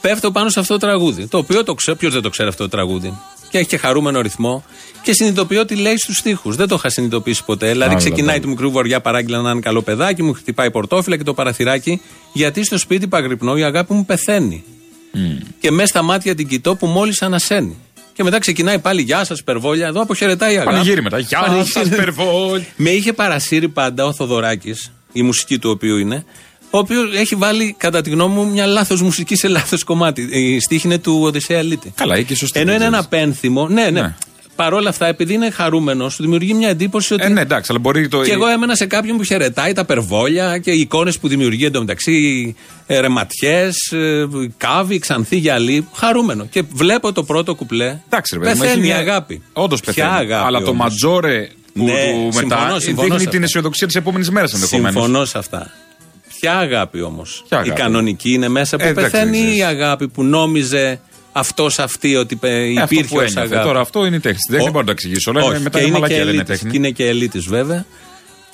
Πέφτω πάνω σε αυτό το τραγούδι. Το οποίο το ξέρω. Ποιος δεν το ξέρει αυτό το τραγούδι; Και έχει και χαρούμενο ρυθμό. Και συνειδητοποιώ τι λέει στους στίχους. Δεν το είχα συνειδητοποιήσει ποτέ. Δηλαδή, Άλλο ξεκινάει πάλι. του μικρού βοριά παράγγειλα να είναι καλό παιδάκι, μου χτυπάει πορτόφυλλα και το παραθυράκι. Γιατί στο σπίτι παγρυπνώ η αγάπη μου πεθαίνει. Και μέσα στα μάτια την κοιτώ που μόλις ανασένει. Και μετά ξεκινάει πάλι Γεια σας, Περβόλια. Εδώ αποχαιρετάει η αγάπη. Πανηγύρι μετά. Γεια Πανηγύρι. σας, Περβόλ. Με είχε παρασύρει πάντα ο Θοδωράκης, η μουσική του οποίου είναι, ο οποίος έχει βάλει, κατά τη γνώμη μου, μια λάθος μουσική σε λάθος κομμάτι. Η στίχη είναι του Οδυσσέα Λίτη. Καλά, ή και σωστή. Ενώ δεν είναι ένα ξέρεις. πένθυμο, ναι, ναι. Ναι. Παρ' όλα αυτά, επειδή είναι χαρούμενος, σου δημιουργεί μια εντύπωση ότι. Ε, ναι, εντάξει, αλλά μπορεί το. Και εγώ έμενα σε κάποιον που χαιρετάει τα περβόλια και οι εικόνες που δημιουργεί εντωμεταξύ ρεματιές, κάβοι, ξανθή γυαλί. Χαρούμενο. Και βλέπω το πρώτο κουπλέ. Εντάξει, ρε παιδί μου, Πεθαίνει έχει η μια- αγάπη. Όντως Ποια πεθαίνει. αγάπη. Αλλά το όμως. ματζόρε που Ναι, του μετά συμφωνώ, συμφωνώ δείχνει σε την αυτά. αισιοδοξία της επόμενης μέρας ενδεχομένως. Συμφωνώ σε αυτά. Ποια αγάπη όμως; Ποια Η αγάπη; κανονική είναι μέσα που Ε, εντάξει, πεθαίνει δεν ή η ξέρεις. αγάπη που νόμιζε αυτός αυτή ότι πε- Ε, αυτό υπήρχε που ως ένιωθε. αγάπη; Τώρα αυτό είναι η τέχνη. Δεν Ο- μπορώ να το εξηγήσω. Όλα είναι Όχι, μετά και είναι είναι και μαλακία, δεν είναι ελίτης, τέχνη. Και είναι και ελίτης βέβαια.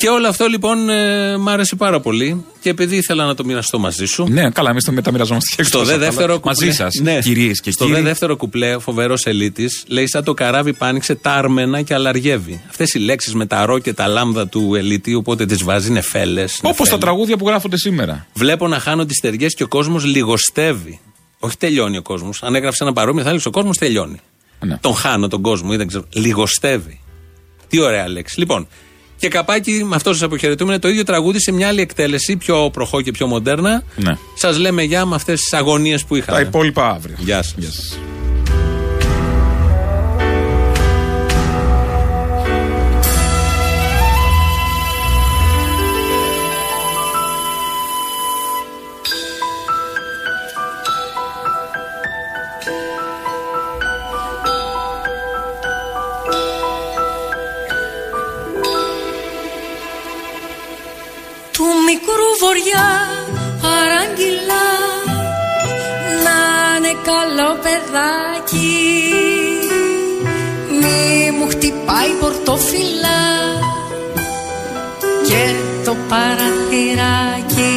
Και όλο αυτό λοιπόν ε, μ' άρεσε πάρα πολύ και επειδή ήθελα να το μοιραστώ μαζί σου. Ναι, καλά, εμείς το μεταμοιραζόμαστε και Στο εκτός δε αυτά, δεύτερο αλλά κουπλέ. Μαζί σας, Ναι. κυρίες και Στο κύριοι. δε δεύτερο κουπλέ, ο φοβερός ελίτης, λέει σαν το καράβι που άνοιξε τα άρμενα και αλαργεύει. Αυτές οι λέξεις με τα ρο και τα λάμδα του ελίτη, οπότε τις βάζει νεφέλε. Όπως τα τραγούδια που γράφονται σήμερα. Βλέπω να χάνω τις ταιριέ και ο κόσμος λιγοστεύει. Όχι τελειώνει ο κόσμος. Αν έγραψε ένα παρόμοιο, θα έλεγε ο κόσμος τελειώνει. Ναι. Τον χάνω τον κόσμο ή δεν ξέρω. Λιγοστεύει. Τι ωραία λέξη. Λοιπόν, και καπάκι με αυτό σας αποχαιρετούμε. Είναι το ίδιο τραγούδι σε μια άλλη εκτέλεση, πιο προχώ και πιο μοντέρνα. Ναι. Σας λέμε γεια με αυτές τις αγωνίες που είχαμε. Τα υπόλοιπα αύριο. Γεια σας. Χτυπάει πορτοφυλά και το παραθυράκι.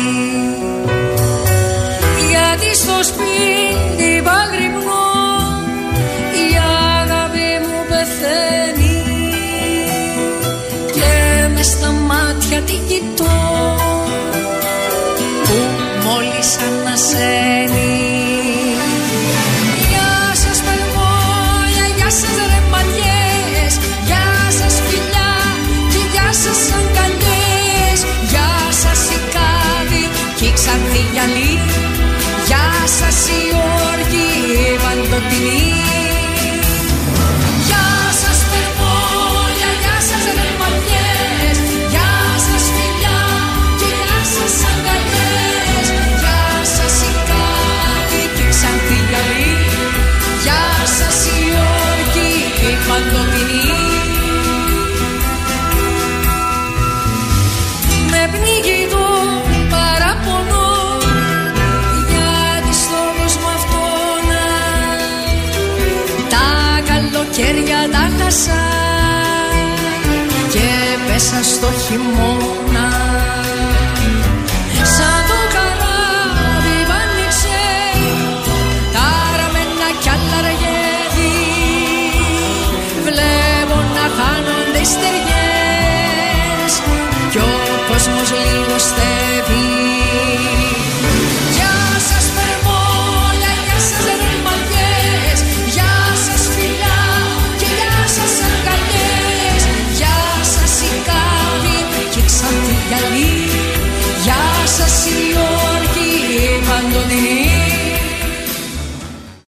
Γιατί στο σπίτι παγρυπνώ η αγάπη μου πεθαίνει. Και με στα μάτια τη κοιτώ που μόλις ανασένει σας οι όρκοι παντοτινοί πέσα στο